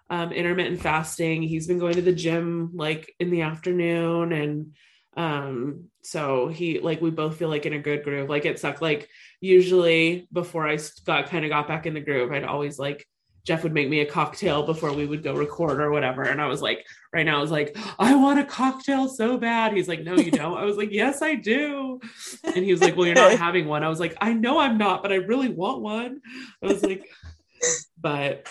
um, intermittent fasting. He's been going to the gym like in the afternoon. And um, so he, like, we both feel like in a good groove. Like, it sucked. Like, usually before I got kind of got back in the groove, I'd always like Jeff would make me a cocktail before we would go record or whatever. And I was like, right now, I was like, I want a cocktail so bad. He's like, no, you don't. I was like, yes, I do. And he was like, well, you're not having one. I was like, I know I'm not, but I really want one. I was like, but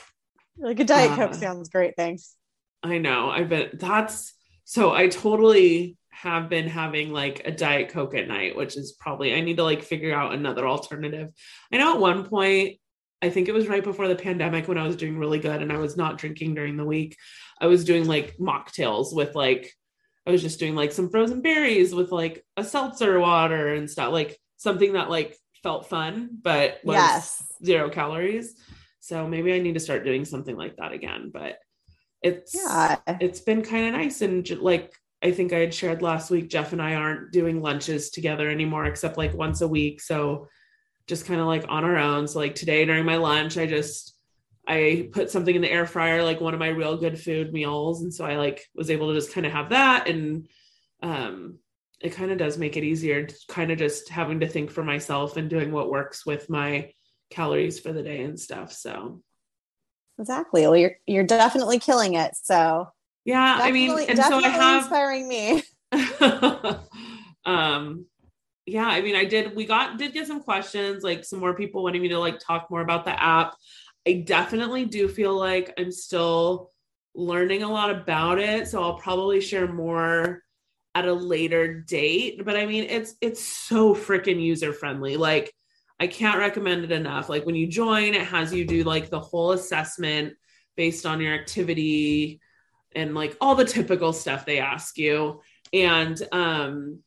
like a Diet uh, Coke sounds great. Thanks. I know. I've been, that's so I totally have been having like a Diet Coke at night, which is probably, I need to like figure out another alternative. I know at one point, I think it was right before the pandemic when I was doing really good and I was not drinking during the week. I was doing like mocktails with like, I was just doing like some frozen berries with like a seltzer water and stuff, like something that like felt fun, but was yes. zero calories. So maybe I need to start doing something like that again. But it's yeah. it's been kind of nice and like I think I had shared last week, Jeff and I aren't doing lunches together anymore, except like once a week. So just kind of like on our own. So like today during my lunch, I just I put something in the air fryer, like one of my real good food meals. And so I like was able to just kind of have that. And um it kind of does make it easier kind of just having to think for myself and doing what works with my calories for the day and stuff. So exactly. Well, you're you're definitely killing it. So yeah, I mean, and so I have inspiring me. um yeah, I mean, I did. We got did get some questions, like some more people wanting me to like talk more about the app. I definitely do feel like I'm still learning a lot about it, so I'll probably share more at a later date. But I mean, it's it's so freaking user friendly. Like, I can't recommend it enough. Like when you join, it has you do like the whole assessment based on your activity and like all the typical stuff they ask you. And um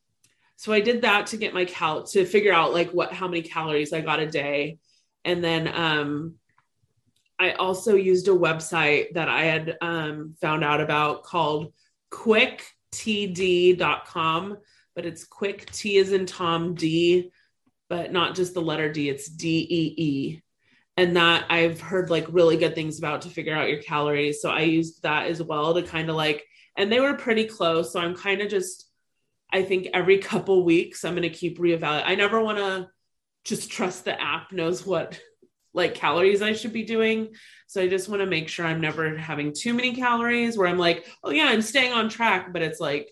so I did that to get my cal to figure out like what how many calories I got a day. And then um I also used a website that I had um found out about called quicktd.com, but it's quick T is in Tom D, but not just the letter D, it's D E E. And that I've heard like really good things about to figure out your calories. So I used that as well to kind of like, and they were pretty close. So I'm kind of just I think every couple weeks I'm going to keep reevaluating. I never want to just trust the app knows what like calories I should be doing. So I just want to make sure I'm never having too many calories where I'm like, oh yeah, I'm staying on track, but it's like,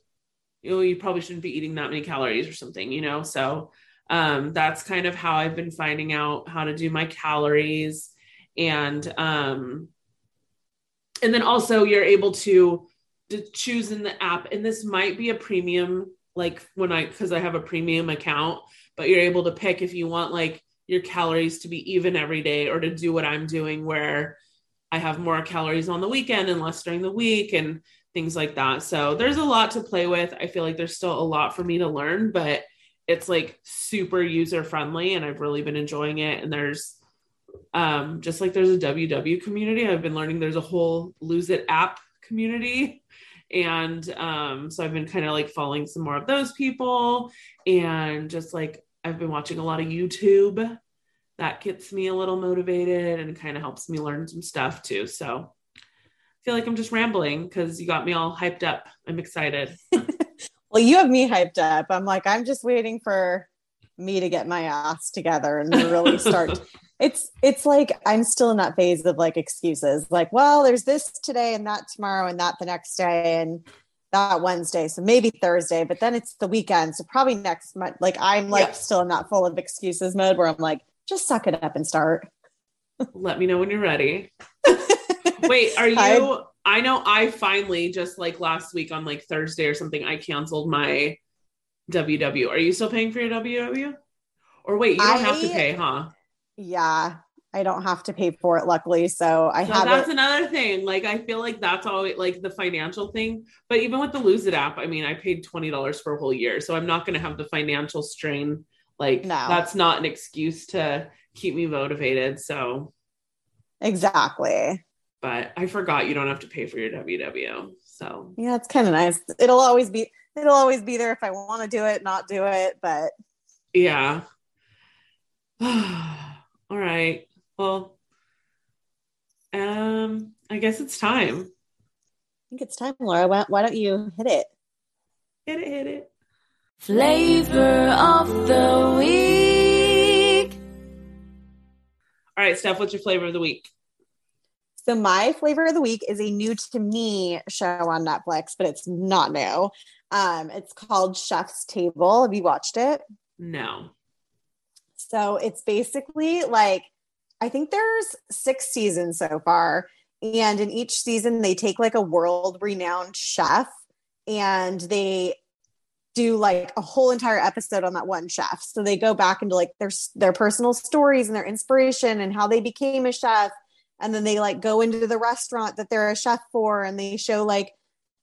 you know, you probably shouldn't be eating that many calories or something, you know? So um, that's kind of how I've been finding out how to do my calories. And um, and then also you're able to, to choose in the app, and this might be a premium like when I because I have a premium account, but you're able to pick if you want like your calories to be even every day or to do what I'm doing where I have more calories on the weekend and less during the week and things like that. So there's a lot to play with. I feel like there's still a lot for me to learn, but it's like super user friendly and I've really been enjoying it. And there's um just like there's a WW community, I've been learning there's a whole lose it app community and um, so I've been kind of like following some more of those people and just like I've been watching a lot of YouTube. That gets me a little motivated and kind of helps me learn some stuff too. So I feel like I'm just rambling because you got me all hyped up. I'm excited. well, you have me hyped up. I'm like, I'm just waiting for me to get my ass together and really start it's it's like I'm still in that phase of like excuses. Like, well, there's this today and that tomorrow and that the next day and that Wednesday. So maybe Thursday, but then it's the weekend. So probably next month. Like I'm like still in that full of excuses mode where I'm like, just suck it up and start. Let me know when you're ready. Wait, are you I, I know I finally just like last week on like Thursday or something, I canceled my WW. Are you still paying for your WW? Or wait, you don't I, have to pay, huh? Yeah I don't have to pay for it, luckily. So I so have. That's it. another thing. Like I feel like that's always like the financial thing. But even with the Lose It app, I mean, I paid twenty dollars for a whole year, so I'm not going to have the financial strain. Like no. that's not an excuse to keep me motivated. So exactly. But I forgot you don't have to pay for your WW. So yeah, it's kind of nice. It'll always be. It'll always be there if I want to do it, not do it. But yeah. All right. Well, um, I guess it's time. I think it's time, Laura. Why, why don't you hit it? Hit it, hit it. Flavor of the week. All right, Steph, what's your flavor of the week? So my flavor of the week is a new to me show on Netflix, but it's not new. Um, it's called Chef's Table. Have you watched it? No. So it's basically like I think there's six seasons so far, and in each season they take like a world renowned chef and they do like a whole entire episode on that one chef. So they go back into like their their personal stories and their inspiration and how they became a chef and then they like go into the restaurant that they're a chef for and they show like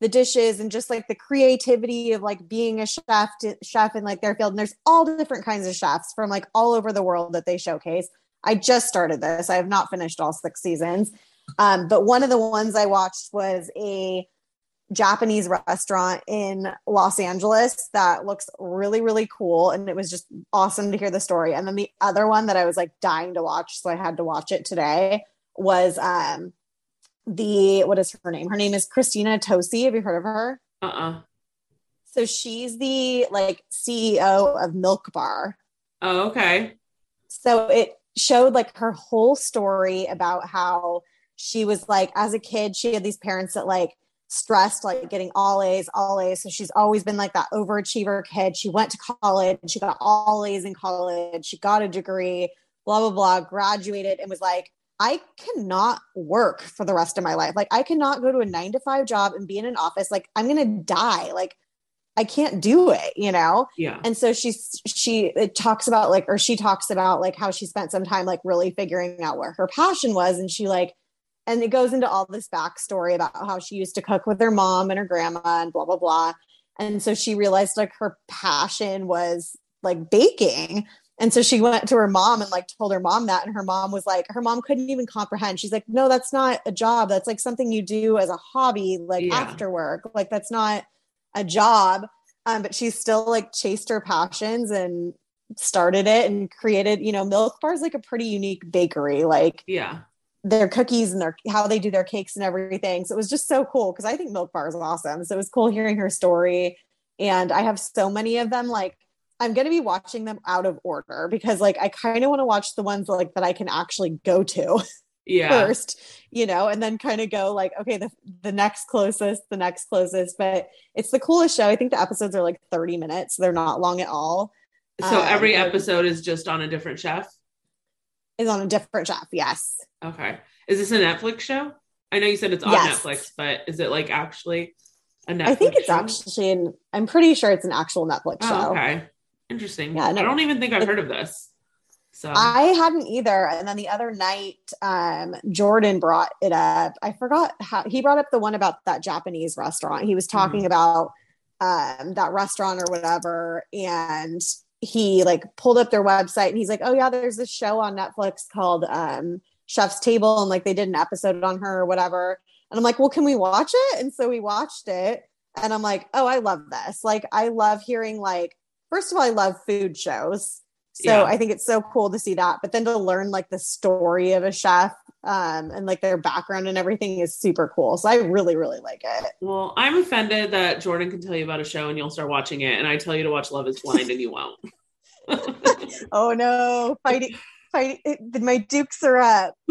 the dishes and just like the creativity of like being a chef to, chef in like their field. And there's all different kinds of chefs from like all over the world that they showcase. I just started this. I have not finished all six seasons. Um, but one of the ones i watched was a japanese restaurant in los angeles that looks really really cool. And it was just awesome to hear the story. And then the other one that i was like dying to watch so i had to watch it today was um the what is her name? Her name is Christina Tosi. Have you heard of her? Uh-uh. So she's the like CEO of Milk Bar. Oh, okay. So it showed like her whole story about how she was like as a kid, she had these parents that like stressed like getting all A's, all A's. So she's always been like that overachiever kid. She went to college, she got all A's in college, she got a degree, blah, blah, blah, graduated and was like, I cannot work for the rest of my life. Like I cannot go to a 9 to 5 job and be in an office like I'm going to die. Like I can't do it, you know? Yeah. And so she's she it talks about like or she talks about like how she spent some time like really figuring out where her passion was and she like and it goes into all this backstory about how she used to cook with her mom and her grandma and blah blah blah. And so she realized like her passion was like baking and so she went to her mom and like told her mom that. And her mom was like, her mom couldn't even comprehend. She's like, no, that's not a job. That's like something you do as a hobby, like yeah. after work. Like that's not a job. Um, but she still like chased her passions and started it and created, you know, Milk Bar is like a pretty unique bakery. Like, yeah, their cookies and their how they do their cakes and everything. So it was just so cool because I think Milk Bar is awesome. So it was cool hearing her story. And I have so many of them like I'm going to be watching them out of order because like I kind of want to watch the ones like that I can actually go to yeah. first, you know, and then kind of go like okay, the the next closest, the next closest, but it's the coolest show. I think the episodes are like 30 minutes. They're not long at all. So um, every episode is just on a different chef? Is on a different chef, yes. Okay. Is this a Netflix show? I know you said it's on yes. Netflix, but is it like actually a Netflix I think it's show? actually an, I'm pretty sure it's an actual Netflix oh, show. Okay. Interesting. Yeah, no, I don't even think I've heard of this. So I hadn't either. And then the other night, um, Jordan brought it up. I forgot how he brought up the one about that Japanese restaurant. He was talking mm-hmm. about um, that restaurant or whatever. And he like pulled up their website and he's like, Oh yeah, there's this show on Netflix called um, Chef's Table. And like they did an episode on her or whatever. And I'm like, Well, can we watch it? And so we watched it. And I'm like, Oh, I love this. Like, I love hearing like first of all, I love food shows. So yeah. I think it's so cool to see that. But then to learn like the story of a chef um, and like their background and everything is super cool. So I really, really like it. Well, I'm offended that Jordan can tell you about a show and you'll start watching it, and I tell you to watch Love Is Blind and you won't. oh no, fighting, fighting! My dukes are up.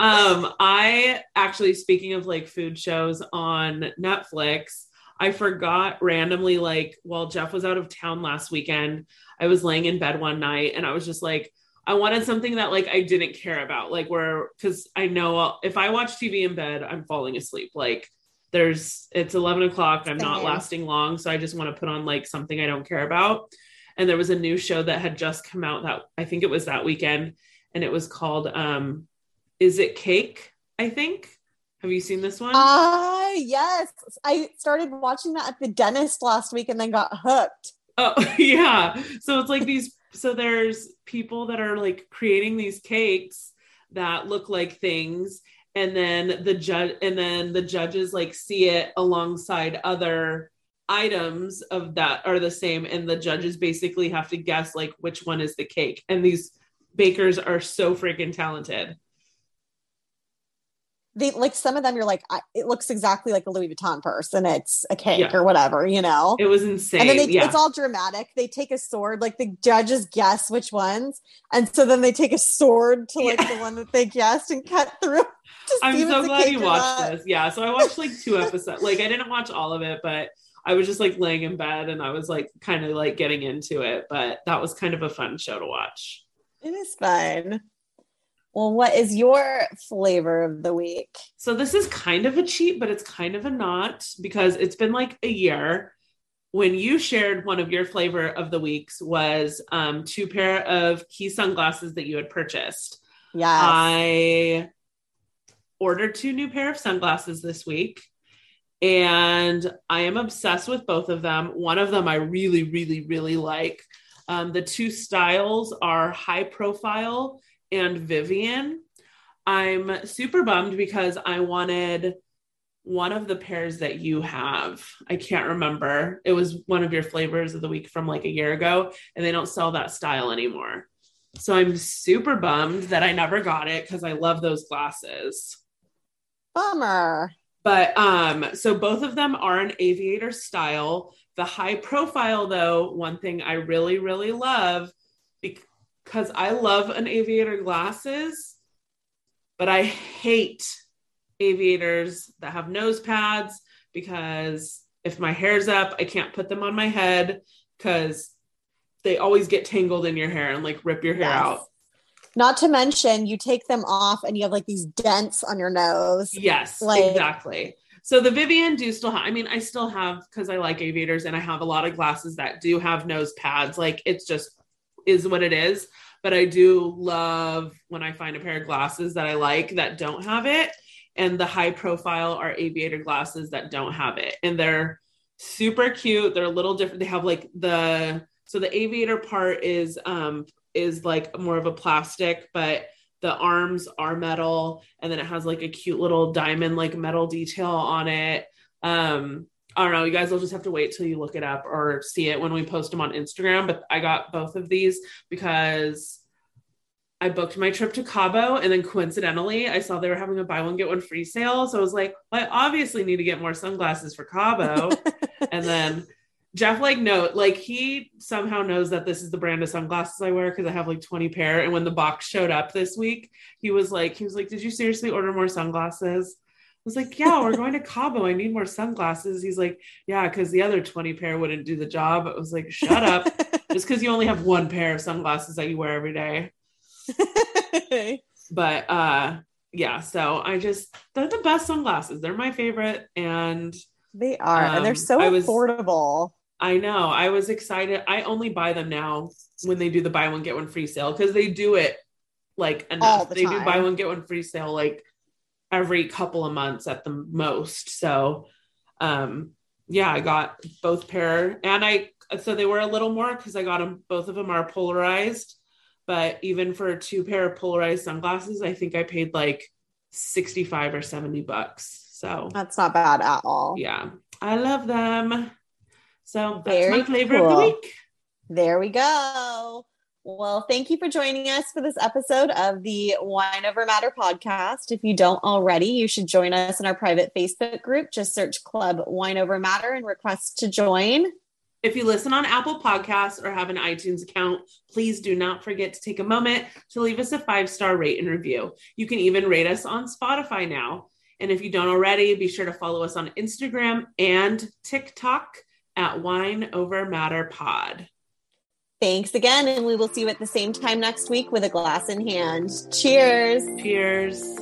um, I actually, speaking of like food shows on Netflix, I forgot randomly, like, while Jeff was out of town last weekend, I was laying in bed one night and I was just like, I wanted something that like I didn't care about, like where because I know if I watch TV in bed, I'm falling asleep. Like there's it's 11 o'clock, I'm not lasting long, so I just want to put on like something I don't care about. And there was a new show that had just come out that I think it was that weekend, and it was called um, Is It Cake? I think have you seen this one? Ah, uh, yes. I started watching that at the dentist last week and then got hooked. Oh, yeah. So it's like these so there's people that are like creating these cakes that look like things and then the judge and then the judges like see it alongside other items of that are the same and the judges basically have to guess like which one is the cake and these bakers are so freaking talented they like some of them. You're like, I, it looks exactly like a Louis Vuitton purse, and it's a cake Yeah. or whatever, you know. It was insane. and then they, yeah. it's all dramatic. They take a sword, like the judges guess which ones, and so then they take a sword to like Yeah. the one that they guessed and cut through. I'm so glad you watched this. Yeah. So I watched like two episodes. Like I didn't watch all of it, but I was just like laying in bed and I was like kind of like getting into it. But that was kind of a fun show to watch. It is fun. Well, what is your flavor of the week? So this is kind of a cheat, but it's kind of a not because it's been like a year. When you shared one of your flavor of the weeks was um, two pair of Quay sunglasses that you had purchased. Yes. I ordered two new pair of sunglasses this week and I am obsessed with both of them. One of them I really, really, really like. Um, the two styles are high profile and Vivian. I'm super bummed because I wanted one of the pairs that you have. I can't remember. It was one of your flavors of the week from like a year ago, and they don't sell that style anymore. So I'm super bummed that I never got it because I love those glasses. Bummer. But um, so both of them are an aviator style. The high profile, though, one thing I really, really love because I love an aviator glasses, but I hate aviators that have nose pads because if my hair's up, I can't put them on my head because they always get tangled in your hair and like rip your hair Yes. out. Not to mention, you take them off and you have like these dents on your nose. Yes, Like- exactly. So the Vivian do still have, I mean, I still have because I like aviators and I have a lot of glasses that do have nose pads. Like it's just is what it is. But I do love when I find a pair of glasses that I like that don't have it. And the high profile are aviator glasses that don't have it. And they're super cute. They're a little different. They have like the so the aviator part is um is like more of a plastic, but the arms are metal and then it has like a cute little diamond like metal detail on it um i don't know you guys will just have to wait till you look it up or see it when we post them on instagram but i got both of these because i booked my trip to cabo and then coincidentally i saw they were having a buy one get one free sale. So i was like well, i obviously need to get more sunglasses for cabo. And then Jeff like no like he somehow knows that this is the brand of sunglasses I wear because I have like 20 pair. And when the box showed up this week he was like he was like did you seriously order more sunglasses was like yeah we're going to Cabo I need more sunglasses he's like yeah because the other 20 pair wouldn't do the job I was like shut up just because you only have one pair of sunglasses that you wear every day but uh yeah so I just they're the best sunglasses they're my favorite and they are, and they're Um, so I was- affordable. I know. I was excited. I only buy them now when they do the buy one get one free sale because they do it like enough. the They do buy one get one free sale like every couple of months at the most. So, um, yeah, I got both pair, and I so they were a little more because I got them. Both of them are polarized, but even for a two pair of polarized sunglasses, I think I paid like sixty five or seventy bucks. So That's not bad at all. yeah, I love them. So that's Very my flavor of the week. There we go. Well, thank you for joining us for this episode of the Wine Over Matter podcast. If you don't already, you should join us in our private Facebook group. Just search Club Wine Over Matter and request to join. If you listen on Apple Podcasts or have an iTunes account, please do not forget to take a moment to leave us a five star rate and review. You can even rate us on Spotify now. And if you don't already, be sure to follow us on Instagram and TikTok at Wine Over Matter Pod. Thanks again, and we will see you at the same time next week with a glass in hand. Cheers. Cheers.